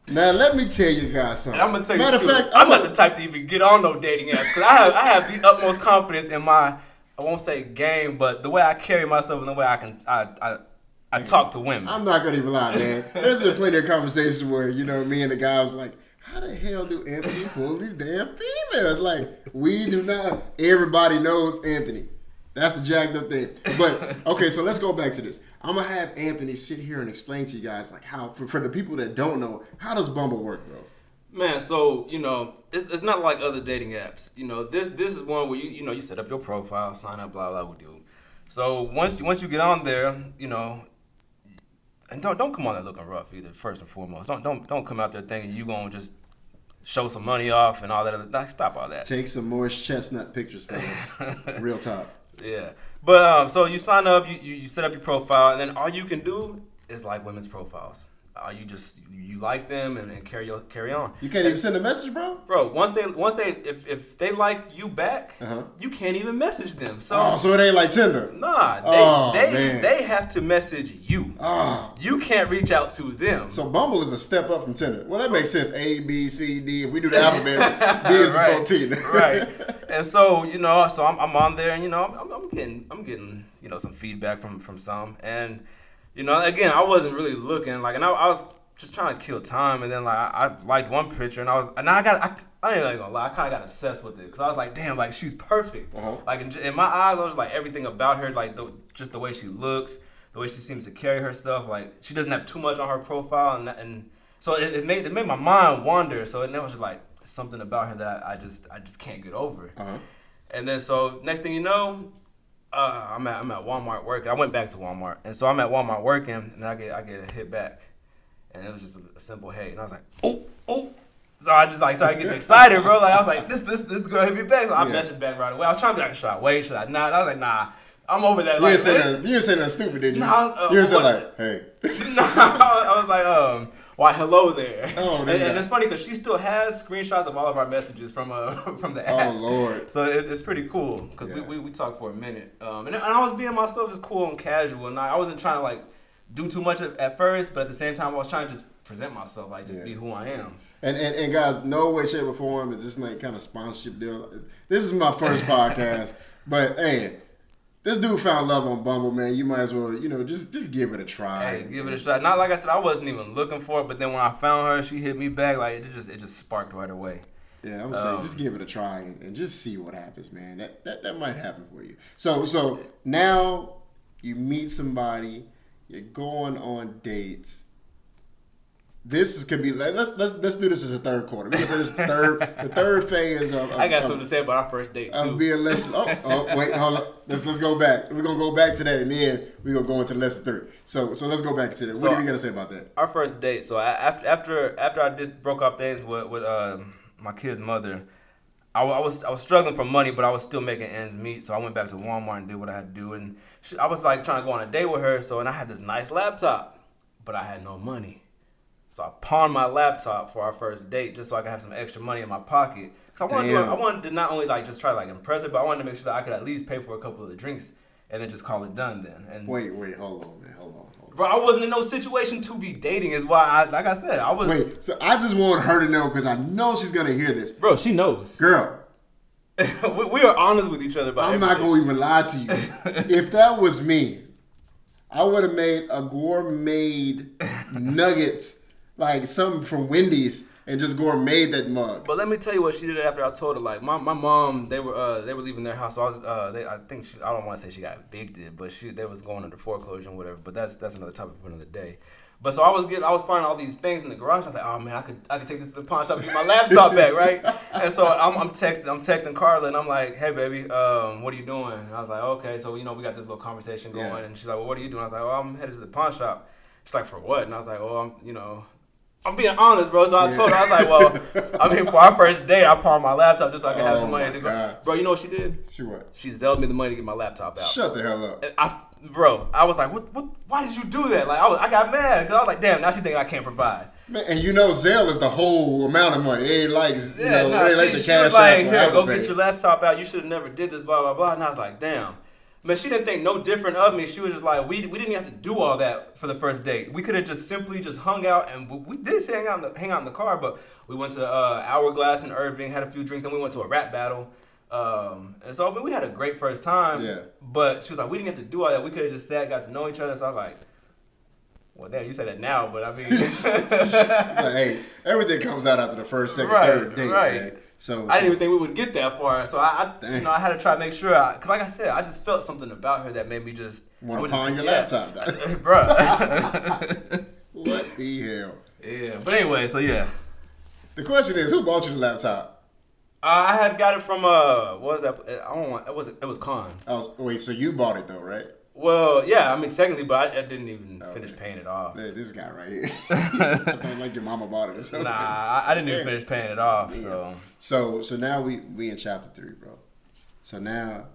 Now let me tell you guys something. And I'm gonna tell you Matter too, of fact, I'm I'm not the type to even get on no dating apps because I have I have the utmost confidence in my I won't say game, but the way I carry myself and the way I can I I, I talk to women. I'm not gonna even lie, man. There's been plenty of conversations where you know me and the guy was like, "How the hell do Anthony pull these damn females?" Like we do not. Everybody knows Anthony. That's the jacked up thing. But okay, so let's go back to this. I'm gonna have Anthony sit here and explain to you guys like how for, for the people that don't know how does Bumble work, bro. Man, so you know, it's, it's not like other dating apps. You know, this this is one where you you know you set up your profile, sign up, blah blah blah. do. So once once you get on there, you know, and don't don't come on there looking rough either. First and foremost, don't don't don't come out there thinking you gonna just show some money off and all that. Other, stop all that. Take some Morris Chestnut pictures for us. Real talk. Yeah. But um, so you sign up, you, you, you set up your profile, and then all you can do is like women's profiles. Uh, you just you like them and, and carry your, carry on. You can't even send a message, bro. Bro, once they once they if, if they like you back, Uh-huh. you can't even message them. So Oh, so it ain't like Tinder. nah, they Oh, they, man. they have to message you. Oh. You can't reach out to them. So Bumble is a step up from Tinder. Well, that makes sense. A, B, C, D. If we do the alphabet, B is right, 14. right. And so you know, so I'm, I'm on there, and you know, I'm, I'm getting I'm getting you know some feedback from from some, and you know, again, I wasn't really looking like, and I, I was just trying to kill time, and then like I, I liked one picture, and I was, and I got I. I ain't like gonna lie, I kind of got obsessed with it because I was like, damn, like she's perfect. Uh-huh. Like in, in my eyes, I was like everything about her, like the, just the way she looks, the way she seems to carry herself. Like she doesn't have too much on her profile, and and so it, it made it made my mind wander. So it was just like something about her that I just I just can't get over. Uh-huh. And then so next thing you know, uh, I'm at I'm at Walmart working. I went back to Walmart, and so I'm at Walmart working, and I get I get a hit back, and it was just a, simple hey, and I was like, oh oh. So I just like started getting excited, bro. Like I was like, this this this girl hit me back. So I Yeah. messaged back right away. I was trying to be like, should I wait? Should I not? And I was like, nah. I'm over that. You Like, didn't say nothing, you didn't say nothing stupid, did you? No, uh, you didn't say like, hey. no, I was like, um, why hello there. Oh, and, and it's funny because she still has screenshots of all of our messages from uh from the app. Oh, Lord. So it's, it's pretty cool because Yeah. we, we, we talked for a minute. Um, and, and I was being myself, just cool and casual, and I, I wasn't trying to like do too much at, at first, but at the same time, I was trying to just present myself, like just Yeah. be who I am. And, and, and guys, no way, shape, or form is this like kind of sponsorship deal. This is my first podcast, but hey, this dude found love on Bumble, man. You might as well, you know, just just give it a try. Hey, give it a shot. Not like I said, I wasn't even looking for it, but then when I found her, she hit me back. Like it just it just sparked right away. Yeah, I'm saying Um, just give it a try and, and just see what happens, man. That, that that might happen for you. So so now you meet somebody, you're going on dates. This is, could be let's let's let's do this as a third quarter. Gonna say this is the third the third phase of, of I got of- something to say about our first date too. being less. Oh, oh, wait, hold up. Let's let's go back. We're gonna go back to that, and then we're gonna go into lesson three. So so let's go back to that. So- what do you gotta say about that? our first date. So I, after after after I did broke off days with with uh, my kid's mother, I, I was I was struggling for money, but I was still making ends meet. So I went back to Walmart and did what I had to do, and she, I was like trying to go on a date with her. So and I had this nice laptop, but I had no money. So I pawned my laptop for our first date just so I could have some extra money in my pocket. Cause I wanted, to. I wanted to not only like just try to like impress her, but I wanted to make sure that I could at least pay for a couple of the drinks and then just call it done then. And Wait, wait, hold on, man, hold on, hold Bro, I wasn't in no situation to be dating. Is why, I, like I said, I was. Wait, so I just want her to know because I know she's gonna hear this. Bro, she knows. Girl, we, we are honest with each other about I'm not gonna even lie to you. if that was me, I would have made a gourmet nugget, like something from Wendy's, and just gourmet that mug. But let me tell you what she did after I told her. Like my, my mom, they were uh, they were leaving their house. So I was uh, they, I think she, I don't want to say she got evicted, but she they was going under foreclosure and whatever. But that's that's another topic for another day. But so I was getting I was finding all these things in the garage. I was like, oh man, I could I could take this to the pawn shop and get my laptop back, right? And so I'm, I'm texting I'm texting Carla and I'm like, hey baby, um, what are you doing? And I was like, okay, so you know we got this little conversation going, Yeah. and she's like, well, what are you doing? I was like, oh, I'm headed to the pawn shop. She's like, for what? And I was like, oh, I'm you know. I'm being honest, bro. So I told her, I was like, well, I mean, for our first date, I pawned my laptop just so I could have Oh some money to go. God. Bro, you know what she did? She what? She zelled me the money to get my laptop out. Shut the hell up. And I, bro, I was like, what, what, why did you do that? Like, I, was, I got mad because I was like, damn, now she think I can't provide. Man, and you know, Zelle is the whole amount of money. It ain't like you Yeah, know, nah, it ain't like she, the she was cash like, here, go get your laptop out. You should have never did this, blah blah blah. And I was like, damn. But she didn't think no different of me. She was just like, we, we didn't have to do all that for the first date. We could have just simply just hung out, and we, we did hang out, in the, hang out in the car. But we went to uh, Hourglass in Irving, had a few drinks, then we went to a rap battle. Um, and so I mean, we had a great first time. Yeah. But she was like, we didn't have to do all that. We could have just sat, got to know each other. So I was like, well, damn, you say that now, but I mean, Like, hey, everything comes out after the first, second, Right, third date. right. Man. So, I didn't even think we would get that far. So I, I you know, I had to try to make sure. I, Cause like I said, I just felt something about her that made me just would just- pawn your yeah. laptop, bruh. what the hell? yeah, but anyway, so yeah, The question is, who bought you the laptop? uh, I had got it from uh, what was that? I don't want. It was it was cons. I was, wait, so you bought it though, right? Well, yeah, I mean technically, but I, I didn't even Oh, finish paying it off. Hey, this guy right here. I thought like your mama bought it or something. Nah, I, I didn't even finish paying it off. So So so now we we in chapter three, bro. So now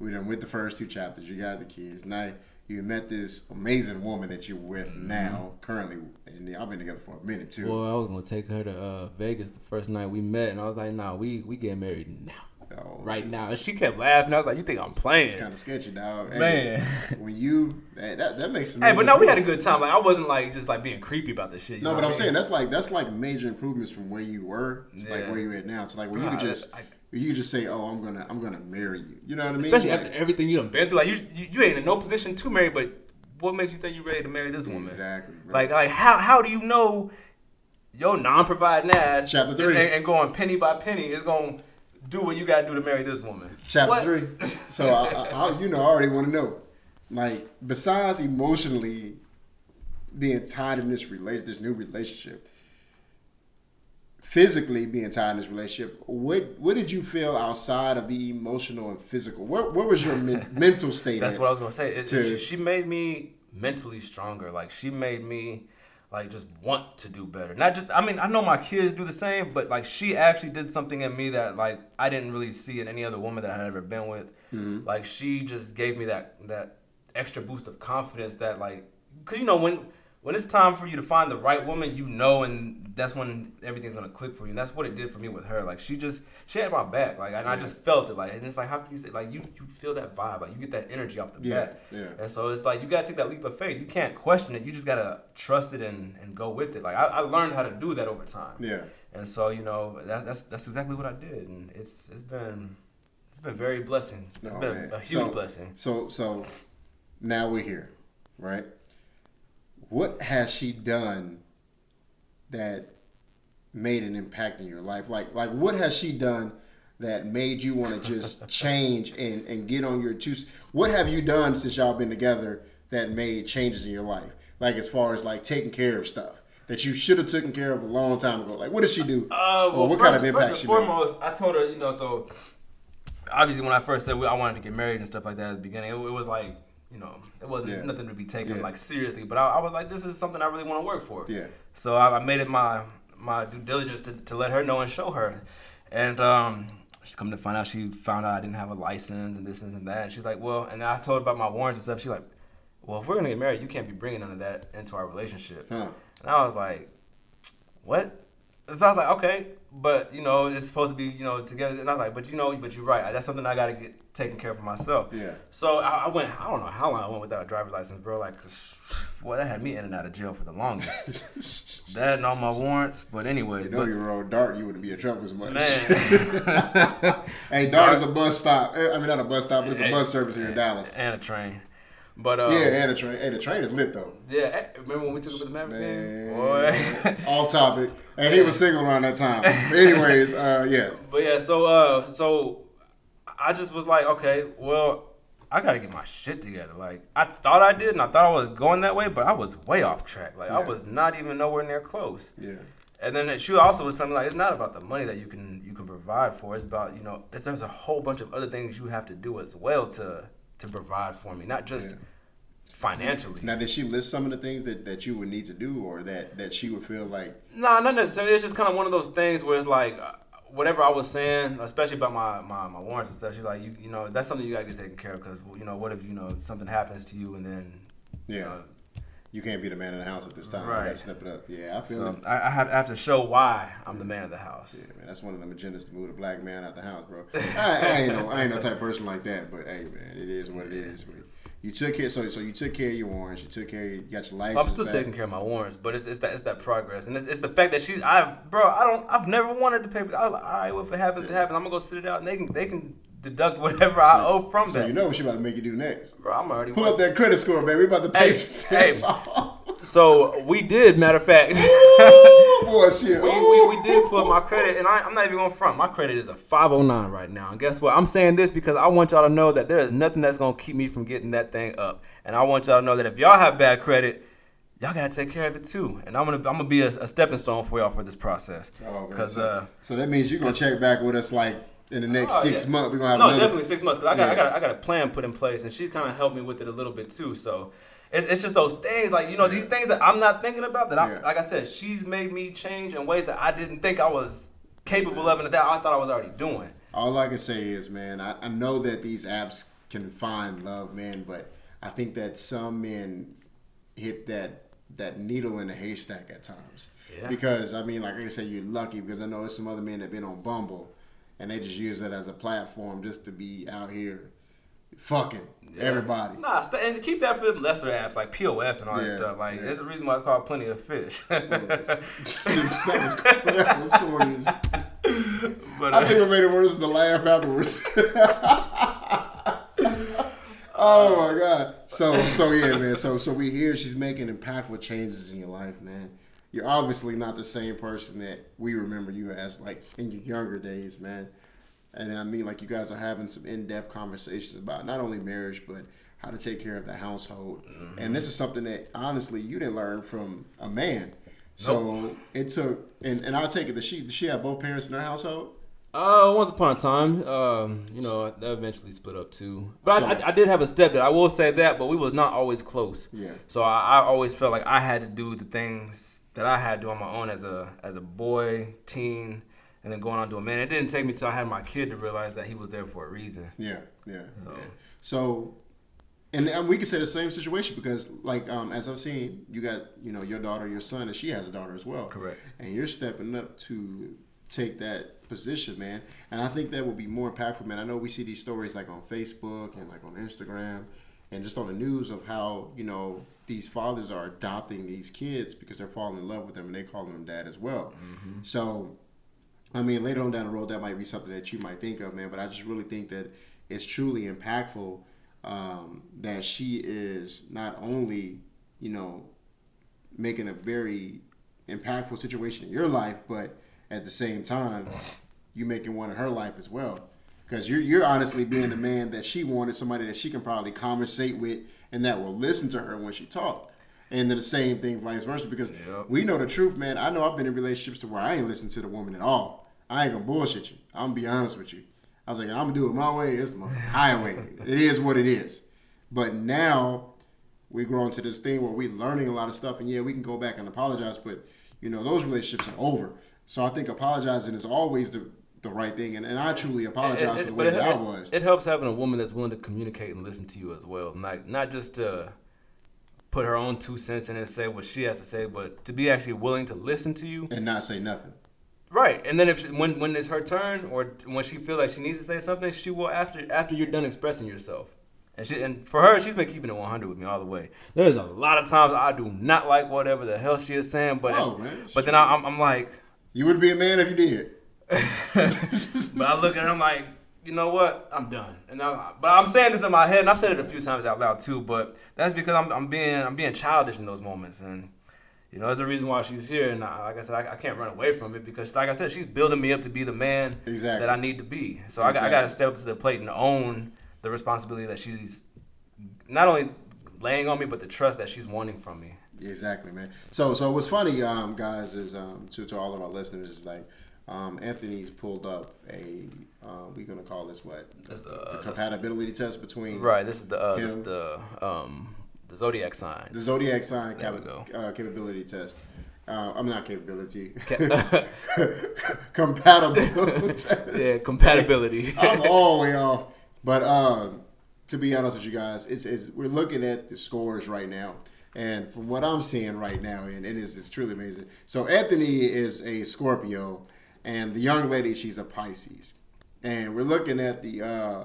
we done with the first two chapters. You got the kids. Now you met this amazing woman that you're with Mm-hmm. now, currently, and y'all been together for a minute too. Well, I was gonna take her to uh, Vegas the first night we met, and I was like, "Nah, we we getting married now, Oh, right now." And she kept laughing. I was like, "You think I'm playing?" It's kind of sketchy, dog. Hey, Man. when you that that, that makes some. Hey, but no, we had a good time. Like I wasn't like just like being creepy about this shit. you No, know but what I'm saying that's like that's like major improvements from where you were to like where you're at now. To like where you could just I- you could just say, "Oh, I'm gonna I'm gonna marry you." You know what I mean? especially Like- after everything you done been through. Like you, you, you ain't in no position to marry, but what makes you think you're ready to marry this woman? Exactly. Bro. Like, like how how do you know your non-providing ass Chapter three. and, and going penny by penny is gonna do what you gotta do to marry this woman? Chapter What? three. So I, I, you know, I already want to know. Like, besides emotionally being tied in this relation, this new relationship, physically being tied in this relationship, what what did you feel outside of the emotional and physical? What what was your men, mental state? That's what I was gonna say. It, to- she made me mentally stronger. Like she made me like just want to do better. Not just I mean, I know my kids do the same, but like she actually did something in me that like I didn't really see in any other woman that I had ever been with. Mm-hmm. Like she just gave me that that extra boost of confidence that like cuz you know when when it's time for you to find the right woman, you know, and that's when everything's gonna click for you. And that's what it did for me with her. Like she just she had my back, like, and I just felt it. Like, and it's like, how can you say, like, you you feel that vibe, like, you get that energy off the Yeah, bat. yeah. And so it's like you gotta take that leap of faith. You can't question it. You just gotta trust it and, and go with it. Like I, I learned how to do that over time. Yeah. And so you know that, that's that's exactly what I did, and it's it's been it's been very blessing. It's Oh, been man. a huge So- blessing. So so now we're here, right? What has she done that made an impact in your life? Like like what has she done that made you want to just change and, and get on your two what have you done since y'all been together that made changes in your life? Like as far as like taking care of stuff that you should have taken care of a long time ago. Like what does she do? Uh, well, what first, kind of impact first she and made? foremost, I told her, you know, so obviously when I first said I wanted to get married and stuff like that at the beginning, it, it was like, you know, it wasn't Yeah. nothing to be taken Yeah. like seriously. But I, I was like, this is something I really want to work for. Yeah. So I, I made it my my due diligence to, to let her know and show her, and um, she come to find out she found out I didn't have a license and this, this and that. And she's like, well, and I told her about my warrants and stuff. She's like, well, if we're gonna get married, you can't be bringing none of that into our relationship. Huh. And I was like, what? So I was like, okay, but you know, it's supposed to be, you know, together. And I was like, but you know, but you're right. That's something I gotta get taken care of for myself. Yeah. So I, I went. I don't know how long I went without a driver's license, bro. Like, boy, that had me in and out of jail for the longest. that and all my warrants. But anyways, You know but you rode Dart, you wouldn't be in trouble as much. man, hey, Dart is a bus stop. Eh, I mean, not a bus stop, but it's a bus service here in Dallas. and a train. But uh, Yeah, and a train. Hey, the train is lit though. yeah. eh, Remember when we took to the Mavericks Man. Boy. Off topic. And he was single around that time. But anyways, uh, yeah. But yeah, so uh, so I just was like, okay, well, I gotta get my shit together. Like I thought I did, and I thought I was going that way, but I was way off track. Like I was not even nowhere near close. Yeah. And then she also was telling me like it's not about the money that you can you can provide for. It's about you know it's, there's a whole bunch of other things you have to do as well to to provide for me, not just Yeah. financially. Now, did she list some of the things that, that you would need to do or that, that she would feel like, Nah, not necessarily. It's just kind of one of those things where it's like, uh, whatever I was saying, especially about my, my, my warrants and stuff, she's like, you you know, that's something you gotta get taken care of because you know, what if you know something happens to you and then Yeah. you know, You can't be the man in the house at this time. Right. gotta step it up. Yeah, I feel so it. I, I, have, I have to show why I'm the man of the house. Yeah, man, that's one of them agendas to move the black man out the house, bro. I, I ain't no, I ain't no type of person like that, but hey, man, it is what it is. But you took care, so so you took care of your warrants, you took care, of, you got your license. I'm still back. taking care of my warrants, but it's, it's that it's that progress, and it's, it's the fact that she's I've bro I don't I've never wanted to pay. For, I was like, all right, well, if it happens, it happens. I'm gonna go sit it out, and they can they can deduct whatever I owe from So that. So you know what she about to make you do next. bro, I'm already Pull up that credit score, baby. We about to pay Hey, some hey. So we did, matter of fact. Ooh, boy, shit. We, we, we did pull up my credit, and I, I'm not even going to front. My credit is a 509 right now. And guess what? I'm saying this because I want y'all to know that there is nothing that's going to keep me from getting that thing up. And I want y'all to know that if y'all have bad credit, y'all got to take care of it too. And I'm going to I'm gonna be a, a stepping stone for y'all for this process. Oh, man. So, uh, so that means you're gonna check back with us like in the next Oh, six yeah. months. We're gonna have no, another. definitely six months. Cause I got, Yeah. I got, I got a plan put in place, and she's kind of helped me with it a little bit too. So it's, it's just those things, like you know, these things that I'm not thinking about. That I, Yeah. like I said, she's made me change in ways that I didn't think I was capable of, and that I thought I was already doing. All I can say is, man, I, I know that these apps can find love, man, but I think that some men hit that that needle in the haystack at times. Yeah. Because I mean, like I said, you're lucky because I know there's some other men that been on Bumble, and they just use it as a platform just to be out here fucking everybody. Nah, st- and keep that for the lesser apps like POF and all Yeah, that stuff. Like, yeah. there's a reason why it's called Plenty of Fish. that was, corny. but I uh, think what made it worse is the laugh afterwards. oh my god. So so yeah, man. So so we hear she's making impactful changes in your life, man. You're obviously not the same person that we remember you as like in your younger days, man. And I mean like you guys are having some in-depth conversations about not only marriage but how to take care of the household. And this is something that honestly you didn't learn from a man. So it took and, and I'll take it that she did she had both parents in her household? Uh, once upon a time, um, you know, that eventually split up too. But I, I, I did have a stepdad. I will say that, but we was not always close. Yeah. So I, I always felt like I had to do the things that I had doing my own as a as a boy, teen, and then going on to a man. It didn't take me till I had my kid to realize that he was there for a reason. Yeah, yeah. So- yeah. So, and, we can say the same situation because, like, um, as I've seen, you got you know your daughter, your son, and she has a daughter as well. Correct. And you're stepping up to take that position, man. And I think that will be more impactful, man. I know we see these stories like on Facebook and like on Instagram, and just on the news of how you know these fathers are adopting these kids because they're falling in love with them and they call them dad as well. So I mean, later on down the road, that might be something that you might think of, man. But I just really think that it's truly impactful um, that she is not only, you know, making a very impactful situation in your life, but at the same time, you making one in her life as well. Because you're you're honestly being the man that she wanted, somebody that she can probably conversate with and that will listen to her when she talk. And the same thing, vice versa. Because Yep. we know the truth, man. I know I've been in relationships to where I ain't listen to the woman at all. I ain't gonna bullshit you. I'm gonna be honest with you. I was like, I'm gonna do it my way. It's the highway. it is what it is. But now we grow into this thing where we're learning a lot of stuff, and yeah, we can go back and apologize, but you know those relationships are over. So I think apologizing is always the the right thing, and, and I truly apologize It- for the way it- that I was. It helps having a woman that's willing to communicate and listen to you as well. Not not just to put her own two cents in and say what she has to say, but to be actually willing to listen to you. and not say nothing. Right, and then if she, when when it's her turn or when she feels like she needs to say something, she will after after you're done expressing yourself. And she and for her, she's been keeping it 100 with me all the way. There's a lot of times I do not like whatever the hell she is saying, but Oh, man, but then I, I'm I'm like, You would be a man if you did. but I look at her, I'm like, you know what? I'm done. And I, but I'm saying this in my head, and I've said it a few times out loud too. But that's because I'm, I'm being I'm being childish in those moments, and you know, there's a reason why she's here. And I, like I said, I, I can't run away from it because, like I said, she's building me up to be the man Exactly. that I need to be. So I, got- I got to step up to the plate and own the responsibility that she's not only laying on me, but the trust that she's wanting from me. Exactly, man. So, so what's funny, um, guys, is um, to to all of our listeners is like um, Anthony's pulled up a uh, we're gonna call this what the, the uh, compatibility test between Right. This is the uh, this is the um the zodiac sign. the zodiac sign cap- uh, capability test. Uh, I'm not capability. Compatible. Yeah, compatibility. I'm all the way off. But um, to be honest with you guys, it's, it's we're looking at the scores right now. And from what I'm seeing right now, and, and it's, it's truly amazing. So Anthony is a Scorpio, and the young lady, she's a Pisces. And we're looking at the uh,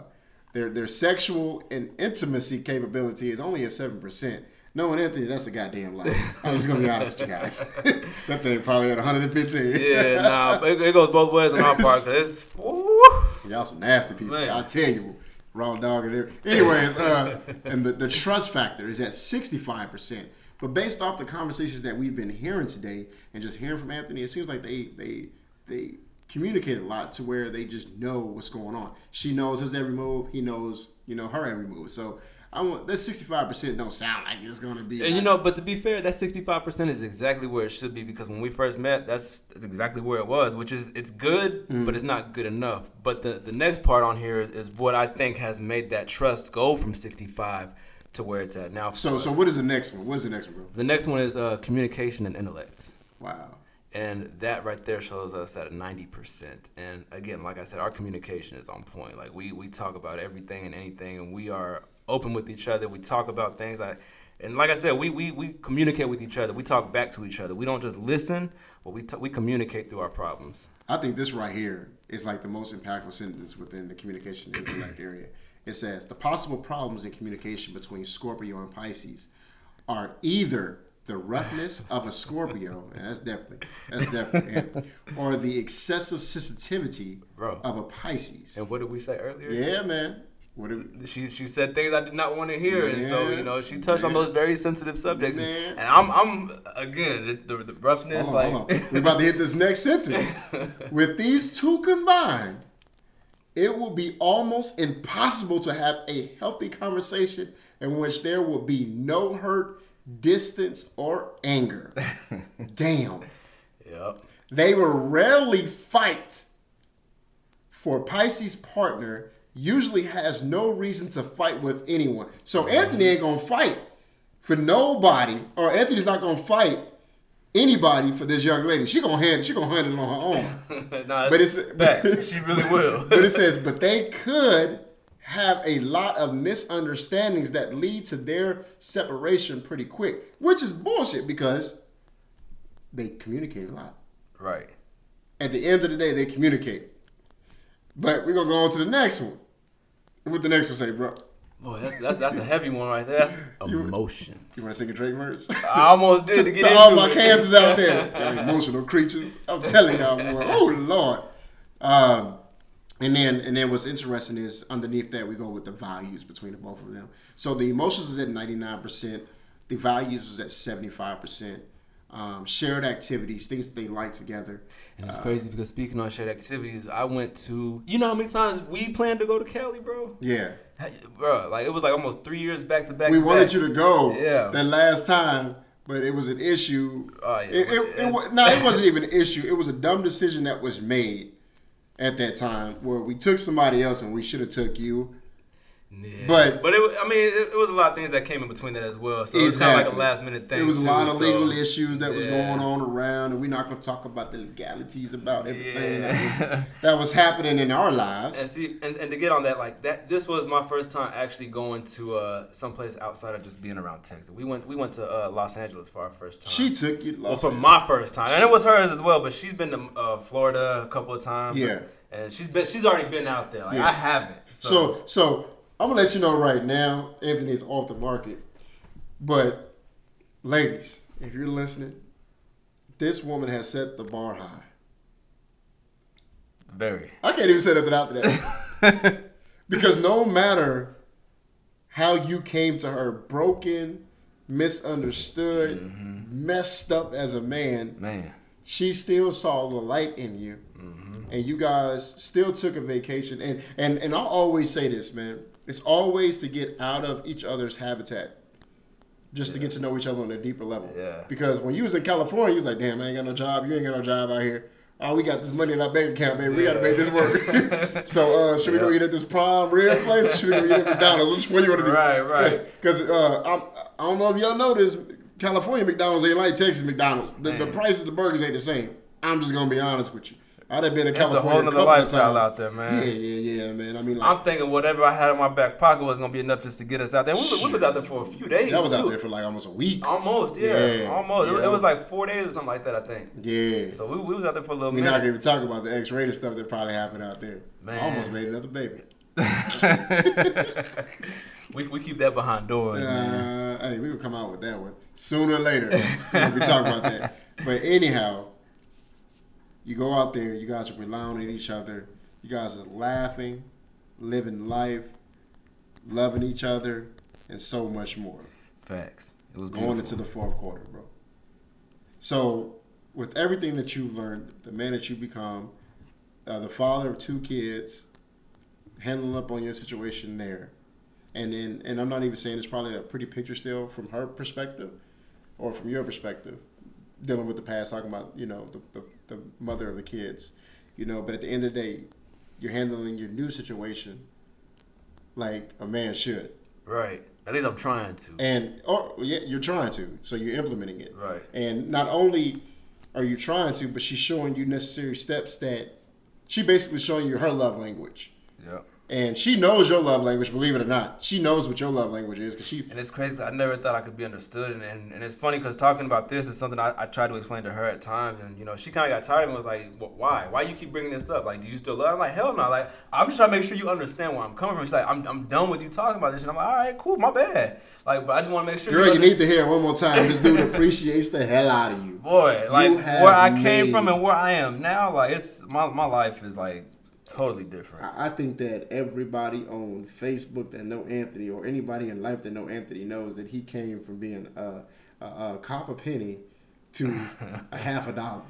their their sexual and intimacy capability is only at seven percent. Knowing Anthony, that's a goddamn lie. I'm just gonna be honest with you guys. that thing probably at 115. yeah, nah, it, it goes both ways on our part. 'cause it's woo. Y'all some nasty people. Man. I tell you, raw dog and everything. Anyways, uh, and the, the trust factor is at 65%. But based off the conversations that we've been hearing today and just hearing from Anthony, it seems like they they they communicate a lot to where they just know what's going on. She knows his every move. He knows, you know, her every move. So I want that 65% don't sound like it's gonna be. And you know, but to be fair, that sixty five percent is exactly where it should be because when we first met, that's that's exactly where it was. Which is it's good, Mm. but it's not good enough. But the the next part on here is, is what I think has made that trust go from sixty five to where it's at now. So so what is the next one? What is the next one, bro? the next one is uh, communication and intellect. Wow. And that right there shows us at a 90%. And again, like I said, our communication is on point. Like we, we talk about everything and anything, and we are open with each other. We talk about things. Like, and like I said, we, we, we communicate with each other. We talk back to each other. We don't just listen, but we, t- we communicate through our problems. I think this right here is like the most impactful sentence within the communication intellect area. It says the possible problems in communication between Scorpio and Pisces are either the roughness of a Scorpio, and that's definitely that's definitely, it, or the excessive sensitivity Bro. of a Pisces. And what did we say earlier? Yeah, man. What did, She, she said things I did not want to hear, and so you know she touched on those very sensitive subjects, and, I'm I'm again the, the roughness hold on, like hold on. We're about to hit this next sentence. With these two combined, it will be almost impossible to have a healthy conversation in which there will be no hurt, distance, or anger. Damn. yep. They will rarely fight. For Pisces partner usually has no reason to fight with anyone. So mm-hmm. Anthony ain't gonna fight for nobody, or Anthony's not gonna fight anybody for this young lady. She gonna hand she gonna handle it on her own. nah, But it's facts. she really will. but it says, but they could have a lot of misunderstandings that lead to their separation pretty quick, which is bullshit because they communicate a lot. right. At the end of the day, they communicate. But we're gonna go on to the next one. What the next one say, bro? Boy, that's, that's that's a heavy one right there. That's emotions. You wanna sing a Drake verse? I almost did to get to into all my cancers out there, emotional creatures. I'm telling y'all, boy. Oh Lord. Um, and then and then what's interesting is underneath that we go with the values between the both of them. So the emotions is at 99 percent. The values is at 75 percent. Um, shared activities, things that they like together. And it's crazy because speaking on shared activities, I went to you know how many times we planned to go to Cali, bro? Yeah. Bro, like it was like almost three years back to back. we to wanted back. you to go Yeah. that last time, but it was an issue. Oh, yeah, it, it, it, wa- no, it wasn't even an issue. It was a dumb decision that was made at that time where we took somebody else and we should have took you. Yeah. But- but it, I mean, it, it was a lot of things that came in between that as well. So it's kind of like a last minute thing. There was a lot of so- legal issues that was going on around, and we're not going to talk about the legalities about everything Yeah. that, was, that was happening in our lives. And see, and, and to get on that, like that, this was my first time actually going to uh, someplace outside of just being around Texas. We went, we went to uh, Los Angeles for our first time. She took you. well, for my first time, and it was hers as well. But she's been to uh, Florida a couple of times. Yeah. and she's been, she's already been out there. Like Yeah. I haven't. So, So, so I'm gonna let you know right now, Anthony's off the market. But, ladies, if you're listening, this woman has set the bar high. very. I can't even say nothing after that because no matter how you came to her broken, misunderstood, mm-hmm. messed up as a man, Man, she still saw the light in you mm-hmm. and you guys still took a vacation and, and and i always say this man it's always to get out of each other's habitat just to get to know each other on a deeper level Yeah. because when you was in california you was like damn i ain't got no job you ain't got no job out here Oh, we got this money in our bank account, baby. We got to make this work. so, uh, should we go eat at this prime rib place? Or should we go eat at McDonald's? Which one you want to do? Right, right. Because uh, I'm, don't know if y'all know this. California McDonald's ain't like Texas McDonald's. The, the prices of the burgers ain't the same. I'm just gonna be honest with you. I'd have been in It's a California. whole nother of lifestyle out there, man. Yeah, yeah, yeah, man. I mean, like, I'm thinking whatever I had in my back pocket was gonna be enough just to get us out there. We, was- we was out there for a few days. that was out there for like almost a week. Almost, yeah, Yeah, almost. It, was- it was like four days or something like that, I think. Yeah. So we, we was out there for a little bit. We're not minute. even talking about the X-rated stuff that probably happened out there. Man. Almost made another baby. we, we keep that behind doors, man. Uh, hey, we will come out with that one sooner or later. we'll be talking about that. But anyhow, you go out there. You guys are relying on each other. You guys are laughing, living life, loving each other, and so much more. Facts. It was going into the fourth quarter, bro. So, with everything that you've learned, the man that you become, uh, the father of two kids, handling up on your situation there, and then, and I'm not even saying it's probably a pretty picture still from her perspective, or from your perspective, dealing with the past, talking about you know the, the, the mother of the kids, you know. But at the end of the day, you're handling your new situation like a man should. Right. At least I'm trying to. And or yeah, you're trying to, so you're implementing it. Right. And not only are you trying to, but she's showing you necessary steps that she basically showing you her love language. Yeah. And she knows your love language, believe it or not. She knows what your love language is because she. And it's crazy. I never thought I could be understood. And, and, and it's funny because talking about this is something I, I try to explain to her at times. And, you know, she kind of got tired and was like, "Wh- why? Why you keep bringing this up? Like, do you still love? I'm like, hell no. Like, I'm just trying to make sure you understand where I'm coming from. She's like, I'm, I'm done with you talking about this. And I'm like, all right, cool, my bad. Like, but I just want to make sure Girl, you understand- need to hear it one more time. This dude appreciates the hell out of you. Boy, like You where I came from and where I am now, like it's my my life is like totally different. I I think that everybody on Facebook that know Anthony or anybody in life that know Anthony knows that he came from being a, a, a copper penny to a half a dollar.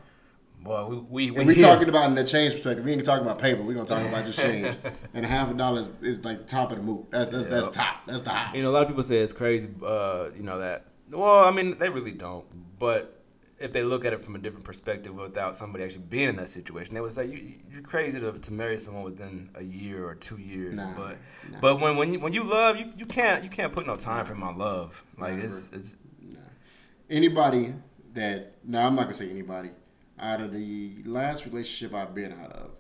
Boy, we we, we And we're here. talking about in the change perspective. We ain't talking about paper. We're gonna talk about just change. and a half a dollar is, is like top of the move. That's that's, that's top. That's the high. You know, a lot of people say it's crazy. Uh, you know that. Well, I mean, they really don't. But if they look at it from a different perspective, without somebody actually being in that situation, they would say you, you're crazy to, to marry someone within a year or two years. Nah, but nah. but when when you, when you love, you, you can't you can't put no time for my love. Like Never. it's it's Anybody that no, I'm not gonna say anybody. Out of the last relationship I've been out of,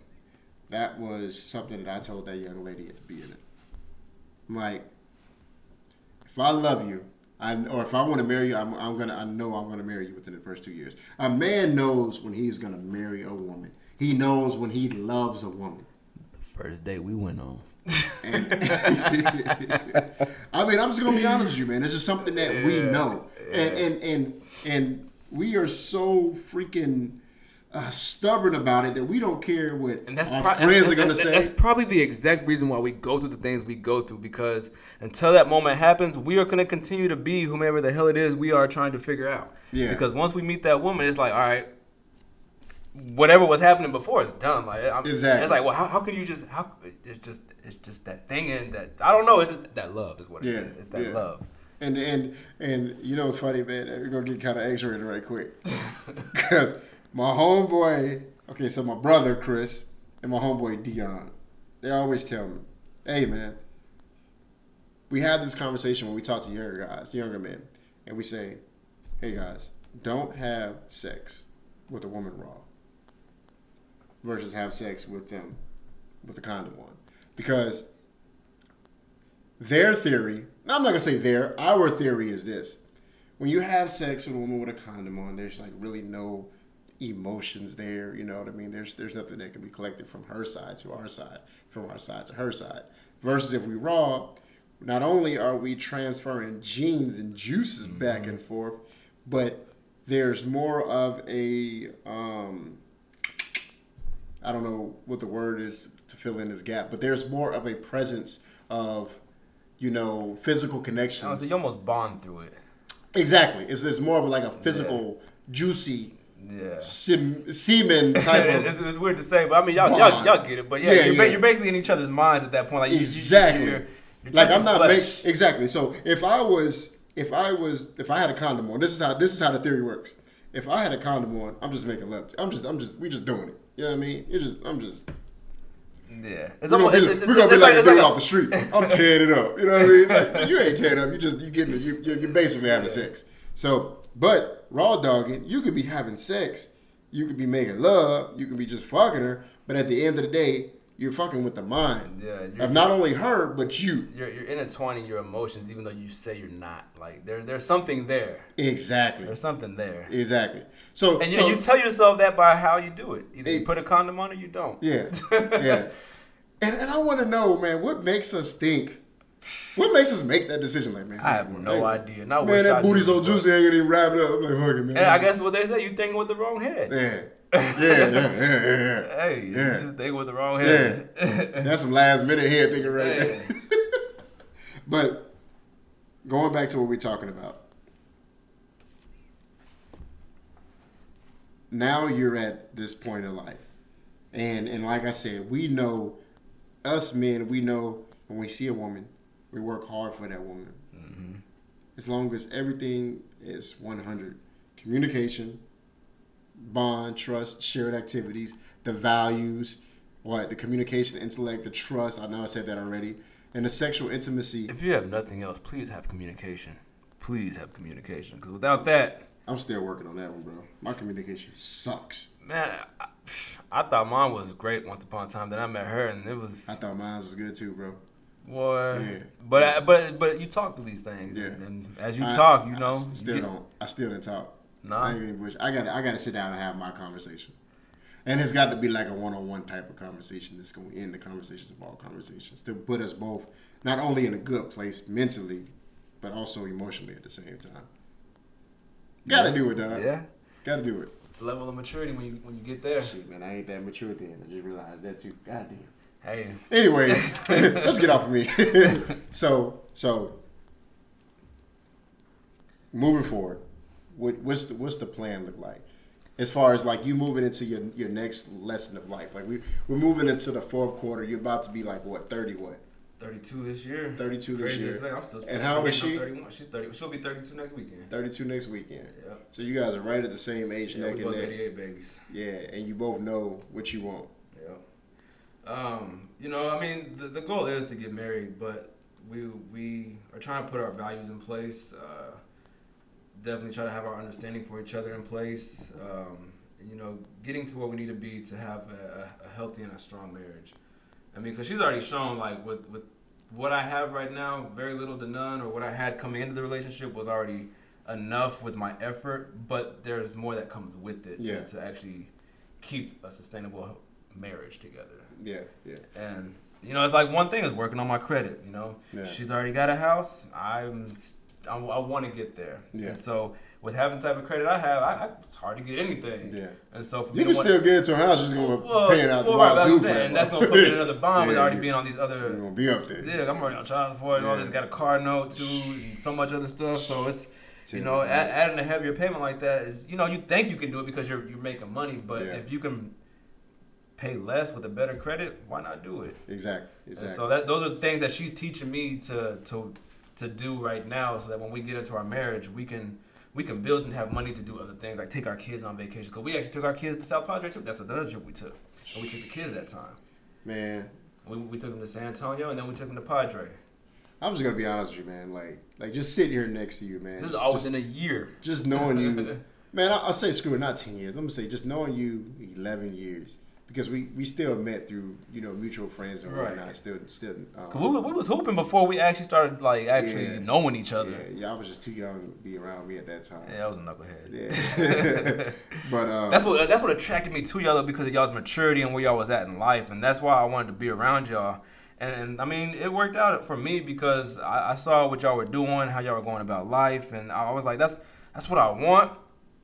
that was something that I told that young lady at the beginning. I'm like, if I love you, I, or if I want to marry you, I'm, I'm gonna. I know I'm gonna marry you within the first two years. A man knows when he's gonna marry a woman. He knows when he loves a woman. The first date we went on. I mean, I'm just gonna be honest with you, man. This is something that we know, and and and and we are so freaking uh, stubborn about it that we don't care what And that's, our pro- friends that's- are gonna say. That's probably the exact reason why we go through the things we go through because until that moment happens, we are going to continue to be whomever the hell it is we are trying to figure out. Yeah. Because once we meet that woman, it's like, all right, whatever was happening before is done. Like, I'm, Exactly. It's like, well, how, how can you just? How it's just it's just that thing in that I don't know. It's that love is what it Yeah, is. It's that yeah. love. And and and you know what's funny, man? We're gonna get kind of X-rated right quick because my homeboy, okay, so my brother Chris and my homeboy Dion, they always tell me, "Hey, man, we have this conversation when we talk to younger guys, younger men, and we say, "Hey, guys, don't have sex with a woman raw versus have sex with them with a condom on," because their theory, now I'm not gonna say their, our theory is this. When you have sex with a woman with a condom on, there's like really no emotions there, you know what I mean? There's there's nothing that can be collected from her side to our side, from our side to her side. Versus if we raw, not only are we transferring genes and juices back and forth, but there's more of a um, I don't know what the word is to fill in this gap, but there's more of a presence of, you know, physical connections. You almost bond through it. Exactly. It's, it's more of like a physical, juicy, Yeah. sim, semen type of. it's, it's weird to say, but I mean, y'all, y'all, y'all get it. But yeah, Yeah, you're, yeah. you're basically in each other's minds at that point. Like you- you- exactly. you're- like I'm not make, exactly. So if I was, if I was, if I had a condom on, this is how this is how the theory works. If I had a condom on, I'm just making love. I'm just, I'm just, we just doing it. You know what I mean? You're just, I'm just. Yeah, We're gonna be, it's- we're gonna be it's like, a it's dude a- off the street. I'm tearing it up. You know what I mean? Like, you ain't tearing up. You just you getting you you're, you're basically having sex. So, but raw dogging, you could be having sex, you could be making love, you could be just fucking her, but at the end of the day, you're fucking with the mind Yeah, of not only her but you. You're, you're intertwining your emotions, even though you say you're not. Like there, there's something there. Exactly. There's something there. Exactly. So, And you, so you tell yourself that by how you do it. Either you put a condom on or you don't. Yeah, yeah. And, and I want to know, man, what makes us think? What makes us make that decision? Like, man, I have no idea. And I Man, that I booty so juicy, I ain't even wrap it up. I'm like, fuck it, man. And I guess what they say, you thinking with the wrong head. Yeah. Yeah, yeah, yeah, yeah, yeah. Hey, Yeah. you just think with the wrong Yeah. head. That's some last minute head thinking right Yeah. there. but going back to what we're talking about. Now you're at this point in life. And and like I said, we know us men, we know when we see a woman, we work hard for that woman. Mm-hmm. As long as everything is 100. Communication, bond, trust, shared activities, the values, what the communication, intellect, the trust. I know I said that already, and the sexual intimacy. If you have nothing else, please have communication. Please have communication. Because without that, I'm still working on that one, bro. My communication sucks. man, I, I thought mine was great once upon a time. Then I met her, and it was I thought mine was good too, bro. Boy. Yeah. But I, but but you talk through these things, Yeah. and, and as you I- talk, you I know, you still get- don't. I still don't talk. Nah. I ain't even bush. I got. I got to sit down and have my conversation, and it's got to be like a one-on-one type of conversation that's going to end the conversations of all conversations to put us both not only in a good place mentally, but also emotionally at the same time. Got to do it, dog. Yeah. Got to do it. Level of maturity when you when you get there. Shit, man, I ain't that mature then. I just realized that too. God damn. Hey, Anyway, let's get off of me. so, so moving forward, what, what's the what's the plan look like? As far as like you moving into your your next lesson of life, like we we're moving into the fourth quarter. You're about to be like what thirty what? 32 this year. 32 this crazy to year. say. I'm still And how old is she? 31. She's 30. She'll be 32 next weekend. Thirty two next weekend. Yeah. So you guys are right at the same age, Yeah, neck we both 88 babies. Yeah, and you both know what you want. Yeah. Um, you know, I mean, the, the goal is to get married, but we we are trying to put our values in place. Uh, definitely try to have our understanding for each other in place. Um, you know, getting to where we need to be to have a, a healthy and a strong marriage. I mean, because she's already shown like with with what I have right now, very little to none, or what I had coming into the relationship was already enough with my effort. But there's more that comes with it to- to actually keep a sustainable marriage together. Yeah, yeah. And you know, it's like one thing is working on my credit. You know, Yeah. she's already got a house. I'm, I want to get there. Yeah. And so with having the type of credit I have, I, I, it's hard to get anything. Yeah. And so for You me can still get into a house, just gonna well, paying out the well, that's wazoo for I'm that And that's gonna put me in another bond with Yeah, already you- being on these other. You're gonna be up there. Yeah, I'm already on child support and all this. Got a car note too, and so much other stuff. So it's you know, add, adding a heavier payment like that is you know you think you can do it because you're you're making money, but if you can pay less with a better credit, why not do it? Exactly. And Exactly. so that those are things that she's teaching me to to to do right now, so that when we get into our marriage, we can we can build and have money to do other things, like take our kids on vacation. Because we actually took our kids to South Padre too. That's another trip we took, and we took the kids that time. Man, We, we took them to San Antonio, and then we took them to Padre. I'm just gonna be honest with you, man. Like, like just sitting here next to you, man. This is all within a year. just knowing you, man. I, I'll say screw it, not ten years. I'm gonna say just knowing you, eleven years, because we we still met through you know mutual friends and Right. whatnot. Still, still. Um, 'Cause we, we was hooping before we actually started like actually Yeah. knowing each other. yeah, I was just too young to be around me at that time. Yeah, I was a knucklehead. Yeah. but um, That's what that's what attracted me to y'all because of y'all's maturity and where y'all was at in life, and that's why I wanted to be around y'all. And, I mean, it worked out for me because I, I saw what y'all were doing, how y'all were going about life, and I was like, that's that's what I want.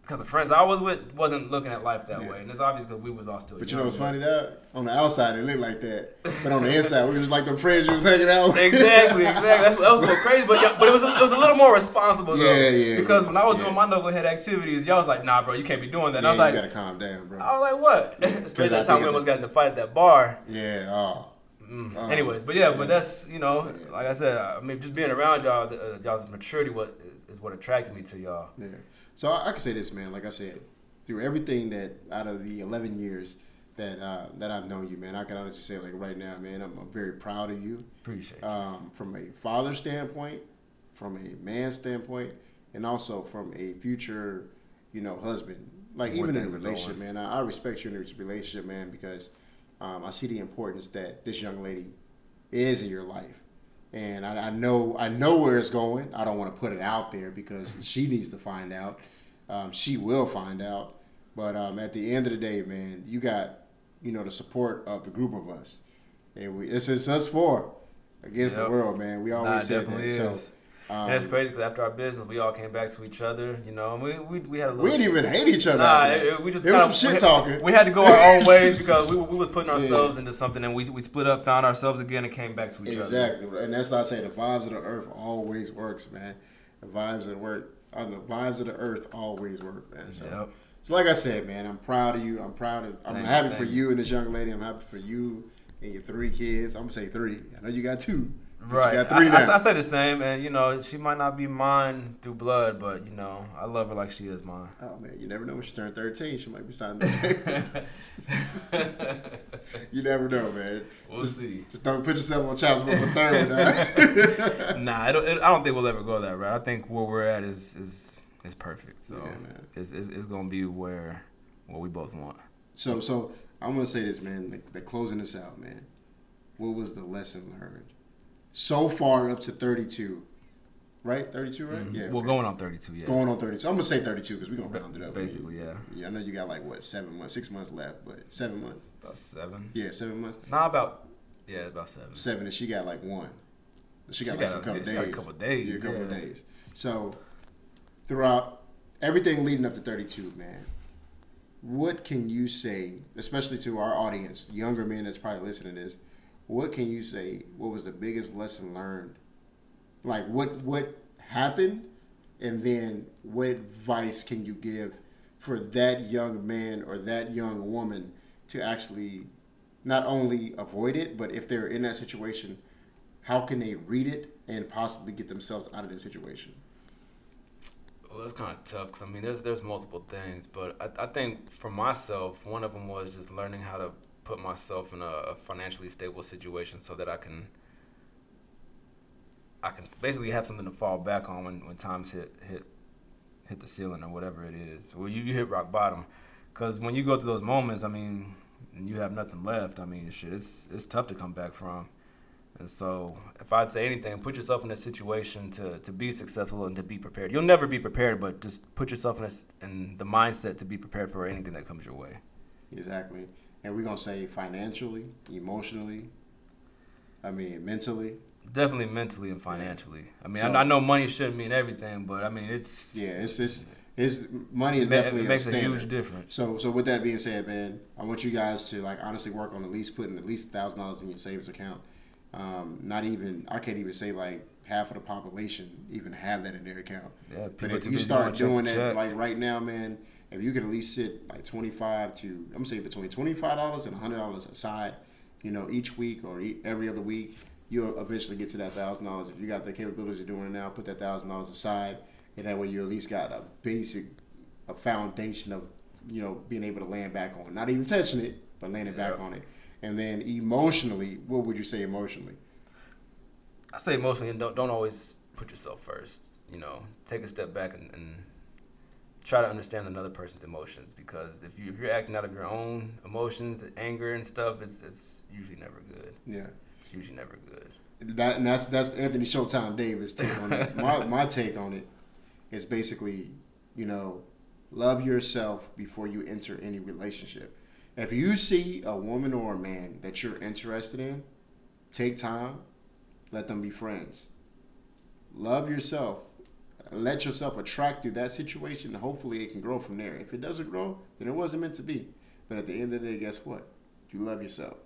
Because the friends I was with wasn't looking at life that Yeah. way, and it's obvious because we was all still. But you know what's funny? That on the outside it looked like that, but on the inside we was like the friends you was hanging out. with. Exactly, exactly. That's what that was so crazy, but y'all, but it was a, it was a little more responsible though. Yeah, yeah, Because yeah, when I was yeah. doing my knucklehead activities, y'all was like, "Nah, bro, you can't be doing that." And Yeah, I was like, you gotta calm down, bro. I was like, "What?" Especially that time we almost got in the fight at that bar. Yeah. Oh. Oh. Anyways, but yeah, but that's you know, like I said, I mean, just being around y'all, uh, y'all's maturity, what is what attracted me to y'all. Yeah. So I, I can say this, man. Like I said, through everything that out of the 11 years that uh, that I've known you, man, I can honestly say, like right now, man, I'm, I'm very proud of you. Appreciate you. Um, from a father standpoint, from a man standpoint, and also from a future, you know, husband. Like Where even in a relationship, man. I, I respect you in this relationship, man, because um, I see the importance that this young lady is in your life, and I, I know I know where it's going. I don't want to put it out there because she needs to find out. Um, she will find out, but um, at the end of the day, man, you got you know the support of the group of us, and we it's, it's us four against Yep. the world, man. We always said definitely that. is. So. Um, and it's crazy because after our business, we all came back to each other. You know, and we we, we had a little. We didn't even hate each other Nah, it- it- we just It was some shit we- talking. We had to go our own ways because we, we was putting Yeah. ourselves into something, and we we split up, found ourselves again, and came back to each other. Exactly, and that's why I say the vibes of the earth always works, man. The vibes of the work, uh, the vibes of the earth always work, man. So, Yep. so like I said, man, I'm proud of you. I'm proud of. I'm Thank you, happy for thank you and this young lady. I'm happy for you and your three kids. I'm gonna say three. I know you got two. Right. Got three I, I-. I say the same, and you know, she might not be mine through blood, but you know, I love her like she is mine. Oh man, you never know when she turned 13. She might be signing. you never know, man. We'll just, see. Just don't put yourself on child support for third. nah, it, it, I don't think we'll ever go that route. I think where we're at is is is perfect. So Yeah, man. it's, it's it's gonna be where what we both want. So, so I'm gonna say this, man. Like, like closing this out, man. What was the lesson learned so far up to 32? Right, 32, right? Mm-hmm. Yeah. Well, okay. going on 32, yeah. Going on 32. I'm gonna say 32 because we're gonna round it up. Basically, yeah. Yeah, I know you got like what seven months, six months left, but seven months. About seven. Yeah, seven months. Nah, about yeah, about seven. Seven, and she got like one. She got She like got a- couple days. a couple days, Yeah, a couple of days. So throughout everything leading up to 32, man, what can you say, especially to our audience, younger men that's probably listening to this, what can you say? What was the biggest lesson learned? Like what what happened, and then what advice can you give for that young man or that young woman to actually not only avoid it, but if they're in that situation, how can they read it and possibly get themselves out of that situation? Well, that's kind of tough because I mean, there's there's multiple things, but I, I think for myself, one of them was just learning how to put myself in a, financially stable situation so that I can I can basically have something to fall back on when, when times hit hit hit the ceiling or whatever it is, or you, you hit rock bottom. Because when you go through those moments, I mean, you have nothing left. I mean, shit, it's it's tough to come back from. And so, if I'd say anything, put yourself in a situation to, to be successful and to be prepared. You'll never be prepared, but just put yourself in, a in the mindset to be prepared for anything that comes your way. Exactly. And we're gonna say financially, emotionally, I mean mentally. Definitely mentally and financially. I mean, So- I, I know money shouldn't mean everything, but I mean, it's Yeah, it's it's his money is It ma- it definitely makes a standard. huge difference. So so with that being said, man, I want you guys to like honestly work on at least putting at least thousand dollars in your savings account. Um, not even I can't even say like half of the population even have that in their account. Yeah, but if you start going check to doing that check. like right now, man, if you could at least sit like twenty five to I'm gonna say between twenty five dollars and hundred dollars aside, you know, each week or e- every other week, you'll eventually get to that thousand dollars. If you got the capabilities of doing it now, put that thousand dollars aside, and that way you at least got a basic, a foundation of, you know, being able to land back on. Not even touching it, but landing back on it. And then emotionally, what would you say emotionally? I say emotionally, don't don't always put yourself first. You know, take a step back and, and try to understand another person's emotions because if you if you're acting out of your own emotions, anger and stuff, it's it's usually never good. Yeah. It's usually never good. That and that's that's Anthony Showtime Davis take on it. my my take on it is basically, you know, love yourself before you enter any relationship. If you see a woman or a man that you're interested in, take time, let them be friends. Love yourself. Let yourself attract to that situation. and Hopefully, it can grow from there. If it doesn't grow, then it wasn't meant to be. But at the end of the day, guess what? You love yourself.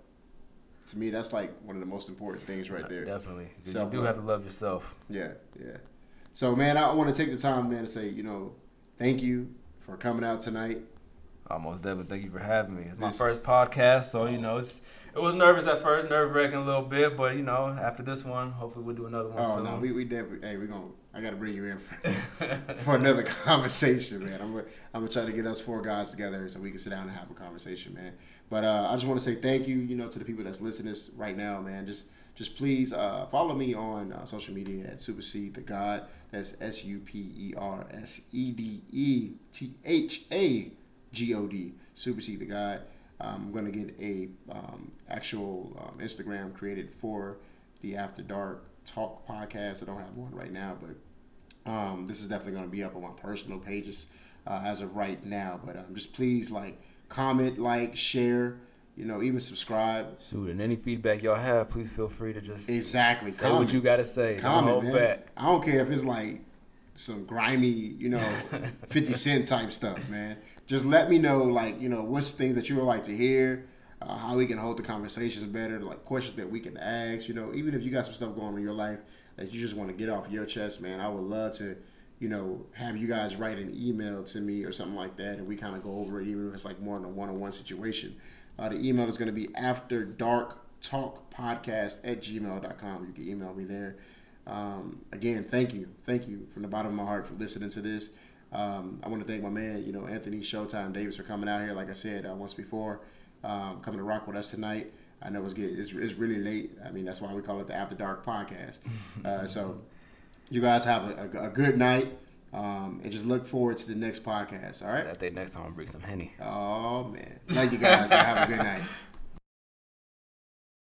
To me, that's like one of the most important things right uh, there. Definitely. You do have to love yourself. Yeah, yeah. So, man, I want to take the time, man, to say, you know, thank you for coming out tonight. Almost Devin, thank you for having me. It's my This- first podcast, so you know it's it was nervous at first, nerve wracking a little bit, but you know after this one, hopefully we'll do another one Oh soon. no, we we definitely. Hey, we're gonna. I gotta bring you in for, for another conversation, man. I'm gonna, I'm gonna try to get us four guys together so we can sit down and have a conversation, man. But uh, I just want to say thank you, you know, to the people that's listening to right now, man. Just just please uh, follow me on uh, social media at Supersede the God. That's S U P E R S E D E T H A G O D. Supersede the God. Um, I'm gonna get a um, actual um, Instagram created for the After Dark Talk podcast. I don't have one right now, but um, this is definitely gonna be up on my personal pages uh, as of right now. But um, just please like comment, like, share. You know, even subscribe. Shoot, and any feedback y'all have, please feel free to just Exactly. say comment. what you got to say. Comment, Don't hold man. back. I don't care if it's like some grimy, you know, 50 Cent type stuff, man. Just let me know, like, you know, what's things that you would like to hear, uh, how we can hold the conversations better, like questions that we can ask, you know, even if you got some stuff going on in your life that you just want to get off your chest, man, I would love to, you know, have you guys write an email to me or something like that, and we kind of go over it, even if it's like more in a one-on-one situation. Uh, the email is going to be after dark talk podcast at gmail.com. You can email me there. Um, again, thank you. Thank you from the bottom of my heart for listening to this. Um, I want to thank my man, you know, Anthony Showtime Davis for coming out here. Like I said uh, once before, um, coming to rock with us tonight. I know it's, get, it's it's really late. I mean, that's why we call it the After Dark Podcast. Uh, so, you guys have a, a, a good night, um, and just look forward to the next podcast. All right. I think next time I'll bring some henny. Oh man, thank you guys. have a good night.